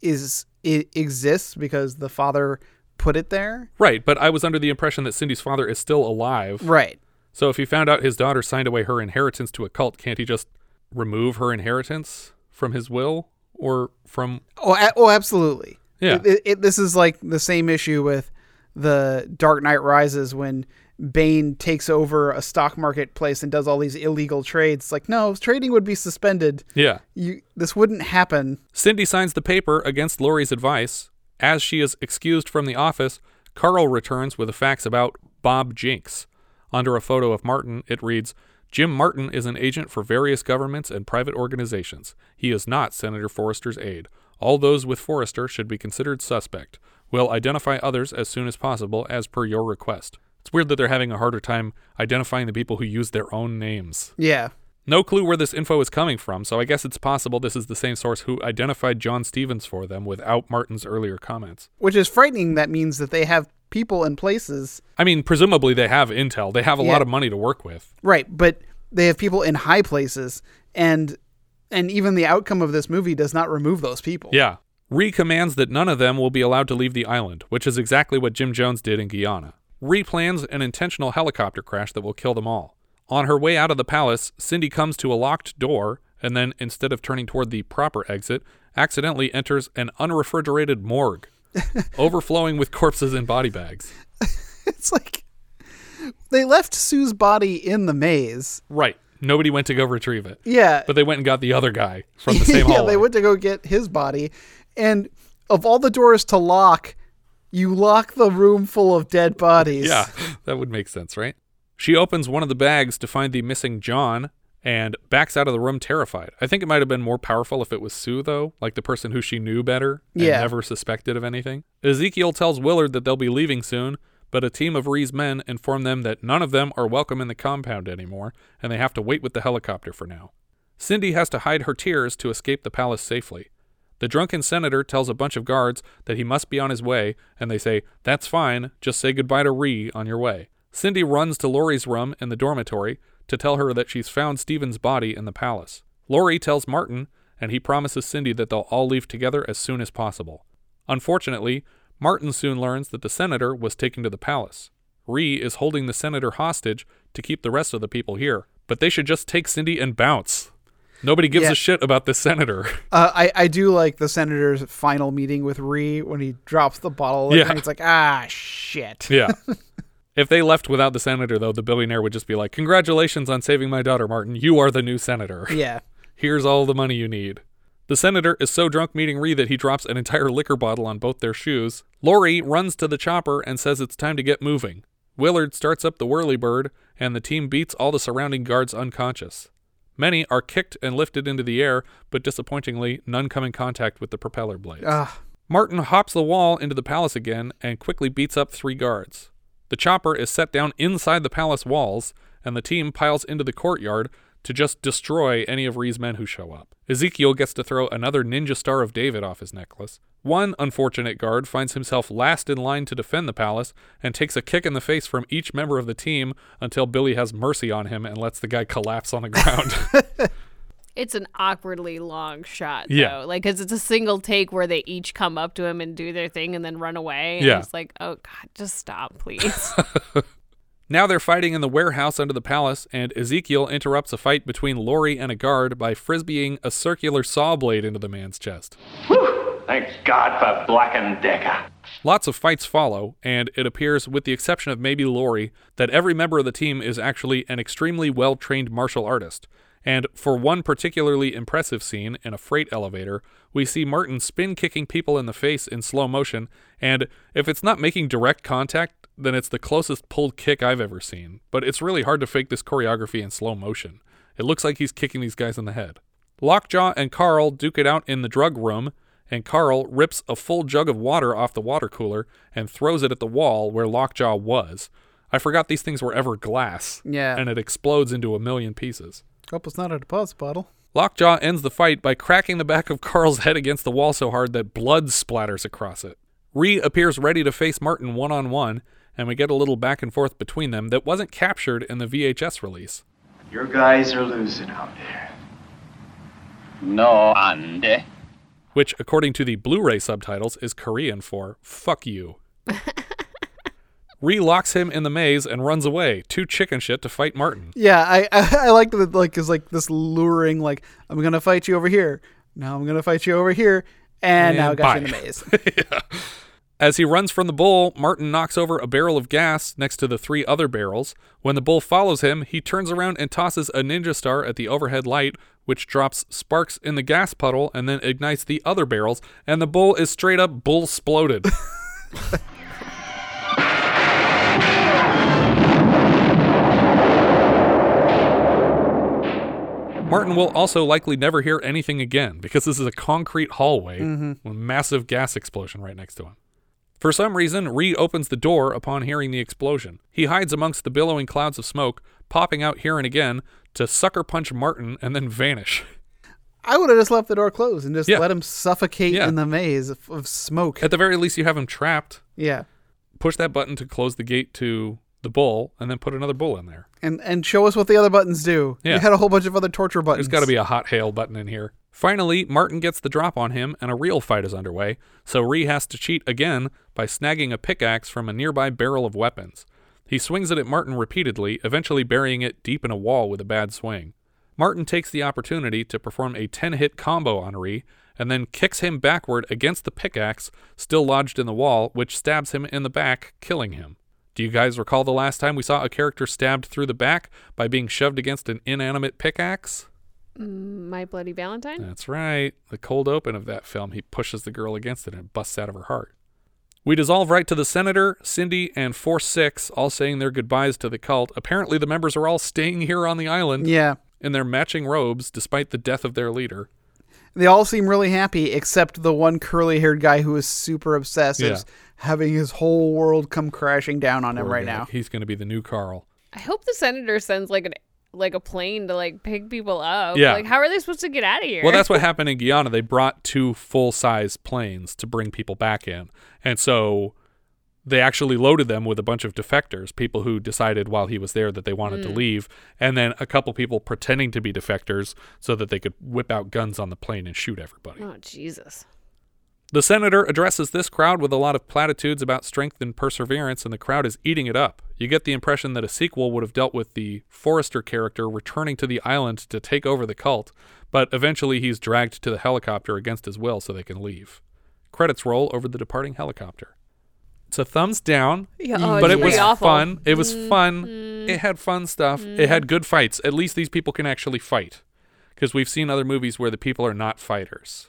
is it exists because the father put it there. Right, but I was under the impression that Cindy's father is still alive. Right. So if he found out his daughter signed away her inheritance to a cult, can't he just remove her inheritance from his will or from Oh, a- oh, absolutely. Yeah. It, it, it- this is like the same issue with the Dark Knight Rises when Bane takes over a stock marketplace and does all these illegal trades. It's like, no, trading would be suspended. Yeah. You this wouldn't happen. Cindy signs the paper against Laurie's advice. As she is excused from the office, Carl returns with the facts about Bob Jinks. Under a photo of Martin, it reads Jim Martin is an agent for various governments and private organizations. He is not Senator Forrester's aide. All those with Forrester should be considered suspect. We'll identify others as soon as possible as per your request. It's weird that they're having a harder time identifying the people who use their own names. Yeah. No clue where this info is coming from, so I guess it's possible this is the same source who identified John Stevens for them without Martin's earlier comments. Which is frightening. That means that they have people in places. I mean, presumably they have intel. They have a Yeah. lot of money to work with. Right, but they have people in high places and and even the outcome of this movie does not remove those people. Yeah. Ree commands that none of them will be allowed to leave the island, which is exactly what Jim Jones did in Guyana. Ree plans an intentional helicopter crash that will kill them all. On her way out of the palace, Cindy comes to a locked door and then, instead of turning toward the proper exit, accidentally enters an unrefrigerated morgue, overflowing with corpses and body bags. it's like they left Sue's body in the maze. Right. Nobody went to go retrieve it. Yeah. But they went and got the other guy from the same hall. yeah, hallway. they went to go get his body. And of all the doors to lock, you lock the room full of dead bodies. Yeah, that would make sense, right? She opens one of the bags to find the missing John and backs out of the room terrified. I think it might have been more powerful if it was Sue, though, like the person who she knew better and Yeah. never suspected of anything. Ezekiel tells Willard that they'll be leaving soon, but a team of Ree's men inform them that none of them are welcome in the compound anymore, and they have to wait with the helicopter for now. Cindy has to hide her tears to escape the palace safely. The drunken senator tells a bunch of guards that he must be on his way, and they say, That's fine, just say goodbye to Ree on your way. Cindy runs to Laurie's room in the dormitory to tell her that she's found Stevens' body in the palace. Laurie tells Martin, and he promises Cindy that they'll all leave together as soon as possible. Unfortunately, Martin soon learns that the senator was taken to the palace. Ree is holding the senator hostage to keep the rest of the people here, but they should just take Cindy and bounce. Nobody gives Yeah. a shit about the senator. Uh, I, I do like the senator's final meeting with Ree when he drops the bottle. Yeah. And it's like, ah, shit. Yeah. if they left without the senator, though, the billionaire would just be like, Congratulations on saving my daughter, Martin. You are the new senator. Yeah. Here's all the money you need. The senator is so drunk meeting Ree that he drops an entire liquor bottle on both their shoes. Lori runs to the chopper and says it's time to get moving. Willard starts up the whirlybird, and the team beats all the surrounding guards unconscious. Many are kicked and lifted into the air, but disappointingly, none come in contact with the propeller blades. Ah. Martin hops the wall into the palace again and quickly beats up three guards. The chopper is set down inside the palace walls, and the team piles into the courtyard to just destroy any of Ree's men who show up. Ezekiel gets to throw another Ninja Star of David off his necklace. One unfortunate guard finds himself last in line to defend the palace and takes a kick in the face from each member of the team until Billy has mercy on him and lets the guy collapse on the ground. It's an awkwardly long shot, though. Yeah. Like, because it's a single take where they each come up to him and do their thing and then run away. And Yeah. It's like, oh, God, just stop, please. Now they're fighting in the warehouse under the palace, and Ezekiel interrupts a fight between Lori and a guard by frisbeeing a circular saw blade into the man's chest. Thank God for Black and Decker. Lots of fights follow, and it appears, with the exception of maybe Lori, that every member of the team is actually an extremely well trained martial artist. And for one particularly impressive scene in a freight elevator, we see Martin spin kicking people in the face in slow motion, and if it's not making direct contact, then it's the closest pulled kick I've ever seen. But it's really hard to fake this choreography in slow motion. It looks like he's kicking these guys in the head. Lockjaw and Carl duke it out in the drug room, and Carl rips a full jug of water off the water cooler and throws it at the wall where Lockjaw was. I forgot these things were ever glass. Yeah. And it explodes into a million pieces. Hope it's not a deposit bottle. Lockjaw ends the fight by cracking the back of Carl's head against the wall so hard that blood splatters across it. Ree appears ready to face Martin one on one, and we get a little back and forth between them that wasn't captured in the VHS release. Your guys are losing out there. No, ande. Which, according to the Blu ray subtitles, is Korean for fuck you. Ree locks him in the maze and runs away, too chicken shit to fight Martin. Yeah, I I, I like that like is like this luring like I'm gonna fight you over here. Now I'm gonna fight you over here, and, now I got you in the bye. maze. As he runs from the bull, Martin knocks over a barrel of gas next to the three other barrels. When the bull follows him, he turns around and tosses a ninja star at the overhead light, which drops sparks in the gas puddle and then ignites the other barrels, and the bull is straight up bull sploded. Martin will also likely never hear anything again because this is a concrete hallway Mhm. with a massive gas explosion right next to him. For some reason, Ree opens the door upon hearing the explosion. He hides amongst the billowing clouds of smoke, popping out here and again to sucker punch Martin and then vanish. I would have just left the door closed and just Yeah. let him suffocate Yeah. in the maze of, of smoke. At the very least, you have him trapped. Yeah. Push that button to close the gate to the bull, and then put another bull in there. And and show us what the other buttons do. Yeah. You had a whole bunch of other torture buttons. There's got to be a hot hail button in here. Finally, Martin gets the drop on him, and a real fight is underway. So Ree has to cheat again by snagging a pickaxe from a nearby barrel of weapons. He swings it at Martin repeatedly, eventually burying it deep in a wall with a bad swing. Martin takes the opportunity to perform a 10 hit combo on Ree, and then kicks him backward against the pickaxe, still lodged in the wall, which stabs him in the back, killing him. Do you guys recall the last time we saw a character stabbed through the back by being shoved against an inanimate pickaxe? Mm, My Bloody Valentine? That's right. The cold open of that film, he pushes the girl against it and it busts out of her heart. We dissolve right to the Senator, Cindy, and Force Six all saying their goodbyes to the cult. Apparently, the members are all staying here on the island. Yeah. In their matching robes, despite the death of their leader. They all seem really happy except the one curly-haired guy who is super obsessed, Yeah. is having his whole world come crashing down on him Poor right guy. now. He's going to be the new Carl. I hope the senator sends like an like a plane to like pick people up. Yeah. Like, how are they supposed to get out of here? Well, that's what happened in Guyana. They brought two full size planes to bring people back in. And so they actually loaded them with a bunch of defectors, people who decided while he was there that they wanted to Mm. leave, and then a couple people pretending to be defectors so that they could whip out guns on the plane and shoot everybody. Oh Jesus. The senator addresses this crowd with a lot of platitudes about strength and perseverance, and the crowd is eating it up. You get the impression that a sequel would have dealt with the Forrester character returning to the island to take over the cult, but eventually he's dragged to the helicopter against his will so they can leave. Credits roll over the departing helicopter. It's a thumbs down, Yeah, oh, but it was awful. fun. It was Mm, fun. It had fun stuff. It had good fights. At least these people can actually fight. Because we've seen other movies where the people are not fighters.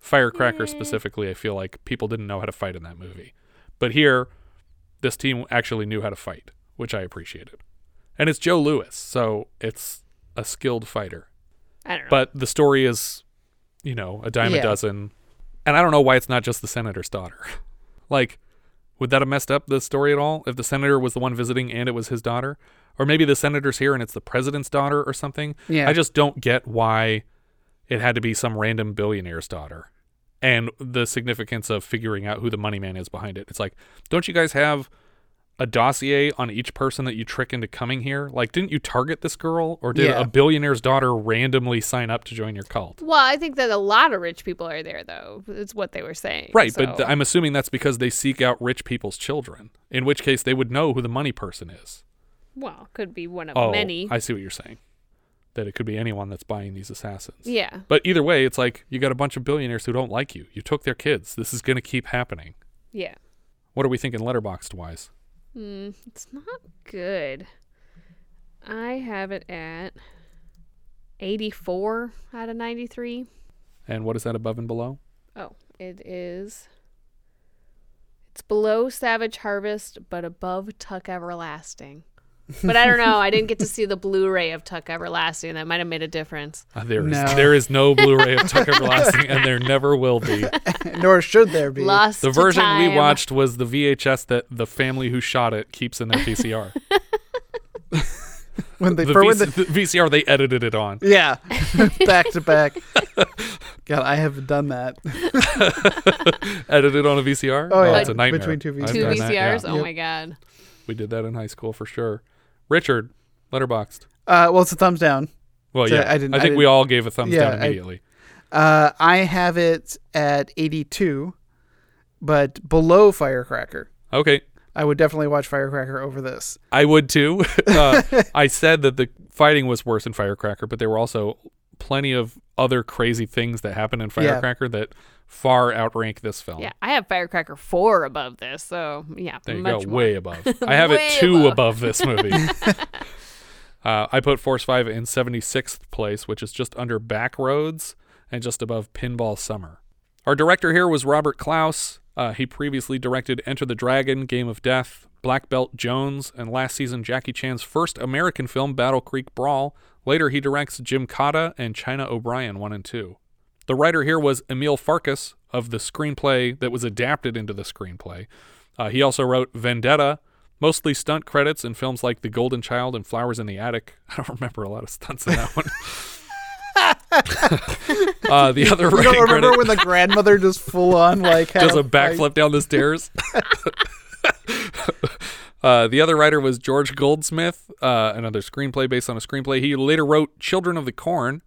Firecracker specifically, I feel like people didn't know how to fight in that movie. But here, this team actually knew how to fight, which I appreciated. And it's Joe Lewis, so it's a skilled fighter. I don't know. But the story is, you know, a dime Yeah. a dozen. And I don't know why it's not just the senator's daughter. like, would that have messed up the story at all if the senator was the one visiting and it was his daughter? Or maybe the senator's here and it's the president's daughter or something? Yeah. I just don't get why it had to be some random billionaire's daughter. And the significance of figuring out who the money man is behind it. It's like, don't you guys have a dossier on each person that you trick into coming here? Like, didn't you target this girl? Or did Yeah. a billionaire's daughter randomly sign up to join your cult? Well, I think that a lot of rich people are there, though. It's what they were saying. Right, so- but th- I'm assuming that's because they seek out rich people's children, in which case they would know who the money person is. well, could be one of oh, many. I see what you're saying. That it could be anyone that's buying these assassins. Yeah. But either way, it's like you got a bunch of billionaires who don't like you. You took their kids. This is going to keep happening. Yeah. What are we thinking Letterboxd wise? Hmm, it's not good. I have it at 84 out of 93. And what is that above and below? Oh, it is. It's below Savage Harvest, but above Tuck Everlasting. But I don't know. I didn't get to see the Blu-ray of Tuck Everlasting. That might have made a difference. Uh, there is No. there is no Blu-ray of Tuck Everlasting, and there never will be. Nor should there be. Lost The to version we watched was the VHS that the family who shot it keeps in their VCR. When they the, for when the- the VCR they edited it on. Yeah, back to back. God, I haven't done that. edited on a VCR. Oh, yeah. it's a nightmare. Between two I've Two done that, VCRs? yeah. Oh my god. We did that in high school for sure. Richard, Letterboxd. Uh, well, it's a thumbs down. Well, So yeah, I didn't. I think we didn't- all gave a thumbs down I- immediately. uh, I have it at 82, but below Firecracker. Okay, I would definitely watch Firecracker over this. I would too. uh, I said that the fighting was worse in Firecracker, but there were also plenty of other crazy things that happened in Yeah. Firecracker that far outrank this film. Yeah, I have Firecracker 4 above this. So, yeah. There you go, more. way above. I have it two above. above, this movie. uh, I put Force 5 in 76th place, which is just under Backroads and just above Pinball Summer. Our director here was Robert Clouse. Uh, he previously directed Enter the Dragon, Game of Death, Black Belt Jones, and last season Jackie Chan's first American film, Battle Creek Brawl. Later, he directs Gymkata and China O'Brien 1 and 2. The writer here was Emil Farkas of the screenplay that was adapted into the screenplay. Uh, he also wrote Vendetta, mostly stunt credits in films like The Golden Child and Flowers in the Attic. I don't remember a lot of stunts in that one. uh, the other You don't remember when the grandmother just full on like does a backflip down the stairs. Uh, the other writer was George Goldsmith, uh, another screenplay based on a screenplay. He later wrote Children of the Corn.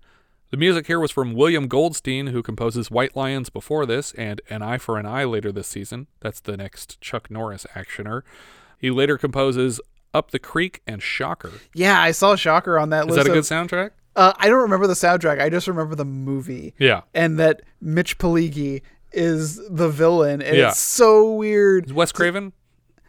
The music here was from William Goldstein, who composes White Lions before this and An Eye for an Eye later this season. That's the next Chuck Norris actioner. He later composes Up the Creek and Shocker. Yeah, I saw Shocker on that Is list. Is that a good of- soundtrack? Uh, I don't remember the soundtrack. I just remember the movie. Yeah. And that Mitch Pileggi is the villain. And Yeah. it's so weird. Wes Craven?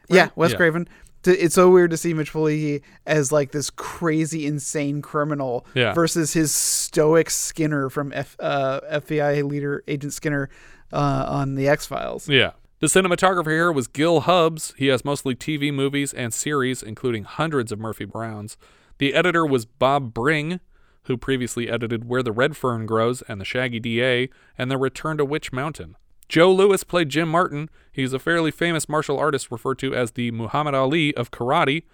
Yeah, Wes Yeah. Craven. To- It's so weird to see Mitch Pileggi as like this crazy, insane criminal Yeah. versus his stoic Skinner from F, uh, FBI leader Agent Skinner uh, on the X Files. Yeah. The cinematographer here was Gil Hubbs. He has mostly TV movies and series, including hundreds of Murphy Browns. The editor was Bob Bring, who previously edited Where the Red Fern Grows and The Shaggy DA and The Return to Witch Mountain. Joe Lewis played Jim Martin. He's a fairly famous martial artist referred to as the Muhammad Ali of karate.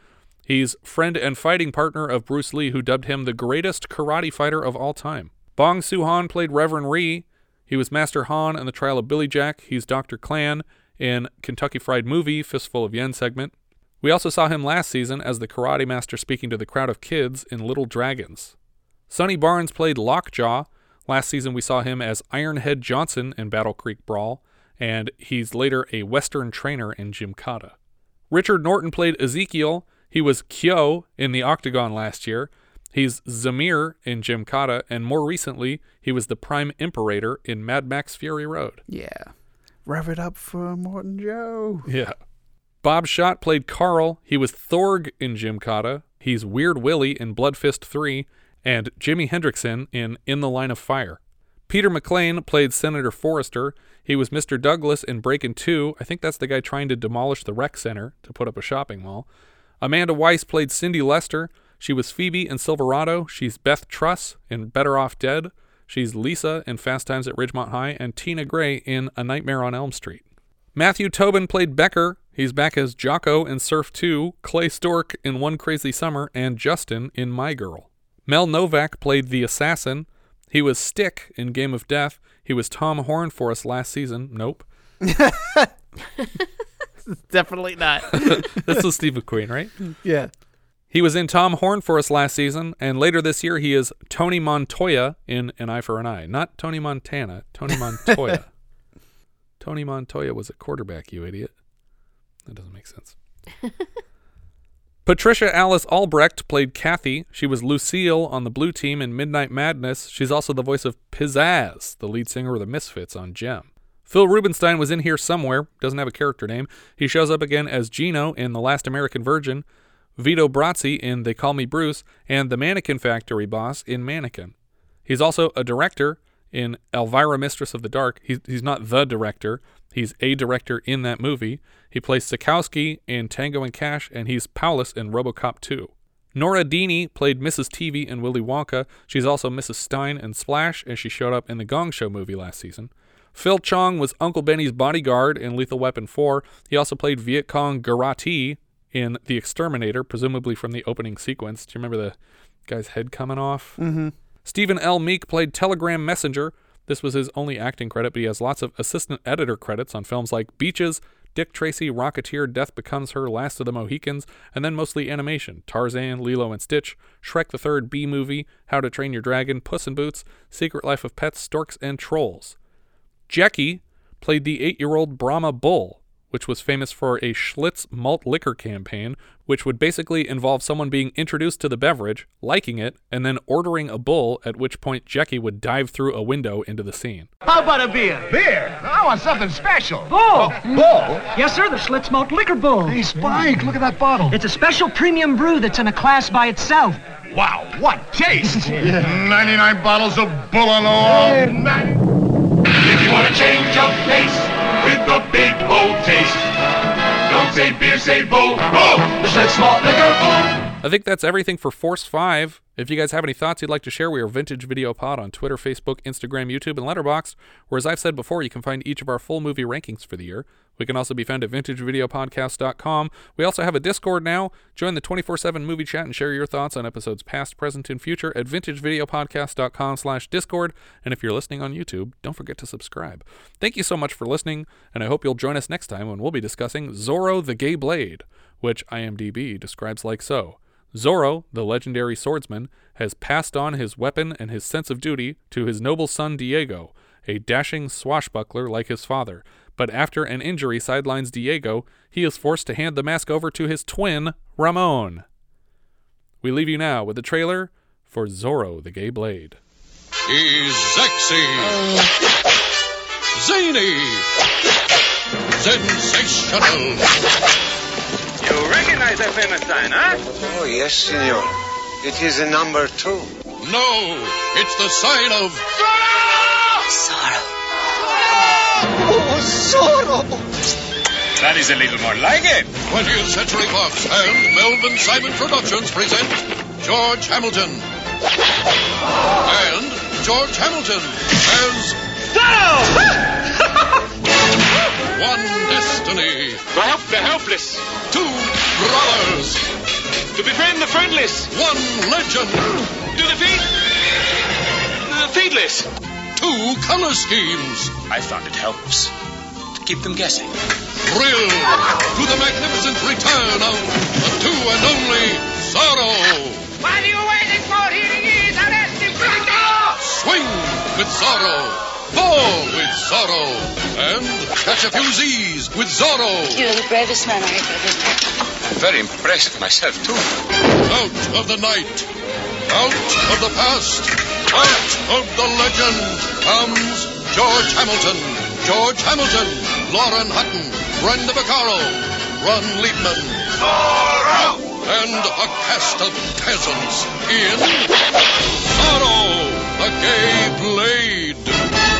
He's friend and fighting partner of Bruce Lee, who dubbed him the greatest karate fighter of all time. Bong Soo Han played Reverend Ree. He was Master Han in the trial of Billy Jack. He's Dr. Klahn in Kentucky Fried Movie, Fistful of Yen segment. We also saw him last season as the karate master speaking to the crowd of kids in Little Dragons. Sonny Barnes played Lockjaw. Last season we saw him as Ironhead Johnson in Battle Creek Brawl, and he's later a Western trainer in Gymkata. Richard Norton played Ezekiel. He was Kyo in the Octagon last year. He's Zamir in Gymkata, and more recently, he was the Prime Imperator in Mad Max Fury Road. Yeah. Rev it up for Morton Joe. Yeah. Bob Schott played Carl. He was Thorg in Gymkata. He's Weird Willie in Blood Fist 3. And Jimi Hendrickson in In the Line of Fire. Peter McLean played Senator Forrester. He was Mr. Douglas in Breakin' 2. I think that's the guy trying to demolish the rec center to put up a shopping mall. Amanda Wyss played Cindy Lester. She was Phoebe in Silverado. She's Beth Truss in Better Off Dead. She's Lisa in Fast Times at Ridgemont High, and Tina Gray in A Nightmare on Elm Street. Matthew Tobin played Becker. He's back as Jocko in Surf 2, Clay Stork in One Crazy Summer, and Justin in My Girl. Mel Novak played the assassin. He was Stick in Game of Death. He was Tom Horn for us last season. Nope. Definitely not. this was Steve McQueen, right? Yeah. He was in Tom Horn for us last season, and later this year he is Tony Montoya in An Eye for an Eye. Not Tony Montana, Tony Montoya. Tony Montoya was a quarterback, you idiot. That doesn't make sense. Patricia Alice Albrecht played Kathy. She was Lucille on the blue team in Midnight Madness. She's also the voice of Pizzazz, the lead singer of the Misfits on Jem. Phil Rubenstein was in here somewhere, doesn't have a character name. He shows up again as Gino in The Last American Virgin, Vito Brazzi in They Call Me Bruce, and the Mannequin Factory boss in Mannequin. He's also a director in Elvira Mistress of the Dark. He's, he's not the director, he's a director in that movie. He plays Sikowski in Tango and Cash, and he's Paulus in Robocop 2. Nora Denney played Mrs. Teevee in Willy Wonka. She's also Mrs. Stein in Splash, and she showed up in the Gong Show movie last season. Phil Chong was Uncle Benny's bodyguard in Lethal Weapon 4. He also played Viet Cong Garati in The Exterminator, presumably from the opening sequence. Do you remember the guy's head coming off? Mm-hmm. Stephen L. Meek played Telegram Messenger. This was his only acting credit, but he has lots of assistant editor credits on films like Beaches, Dick Tracy, Rocketeer, Death Becomes Her, Last of the Mohicans, and then mostly animation Tarzan, Lilo and Stitch, Shrek the Third, Bee Movie, How to Train Your Dragon, Puss in Boots, Secret Life of Pets, Storks, and Trolls. Jackie played the eight year old Brahma Bull, which was famous for a Schlitz malt liquor campaign, which would basically involve someone being introduced to the beverage, liking it, and then ordering a bull, at which point Jackie would dive through a window into the scene. How about a beer? Beer? I want something special. Bull. bull? Yes, sir, the Schlitz Malt Liquor Bull. Hey, Spike, look at that bottle. It's a special premium brew that's in a class by itself. Wow, what taste! yeah. 99 bottles of bull on the wall. If you want to change of pace with big bold taste, don't say beer, say Schlitz Malt Liquor. I think that's everything for Force 5. If you guys have any thoughts you'd like to share, we are Vintage Video Pod on Twitter, Facebook, Instagram, YouTube, and Letterboxd, where, as I've said before, you can find each of our full movie rankings for the year. We can also be found at vintagevideopodcast.com. We also have a Discord now. Join the 24-7 movie chat and share your thoughts on episodes past, present, and future at vintagevideopodcast.com slash Discord. And if you're listening on YouTube, don't forget to subscribe. Thank you so much for listening, and I hope you'll join us next time when we'll be discussing Zorro the Gay Blade, which IMDb describes like so. Zorro, the legendary swordsman, has passed on his weapon and his sense of duty to his noble son Diego, a dashing swashbuckler like his father. But after an injury sidelines Diego, he is forced to hand the mask over to his twin, Ramon. We leave you now with the trailer for Zorro the Gay Blade. He's sexy, zany, sensational. You recognize that famous sign, huh? Oh, yes, senor. It is a number two. No, it's the sign of Oh, Zorro! That is a little more like it. 20th Century Fox and Melvin Simon Productions present George Hamilton. And George Hamilton as One Destiny. To help the helpless. Two brothers. To befriend the friendless. One legend. To defeat the feedless. Two color schemes. I found it helps to keep them guessing. Thrill to the magnificent return of the two and only Zorro. What are you waiting for? Here he is! Arrest him! Swing with Zorro. Fall with Zorro. And catch a few Z's with Zorro. You're the bravest man I ever met. I'm very impressed with myself, too. Out of the night. Out of the past. Out of the legend comes George Hamilton. George Hamilton. Lauren Hutton. Brenda Vaccaro. Ron Leibman. Zorro! and a cast of peasants in Zorro, the Gay Blade.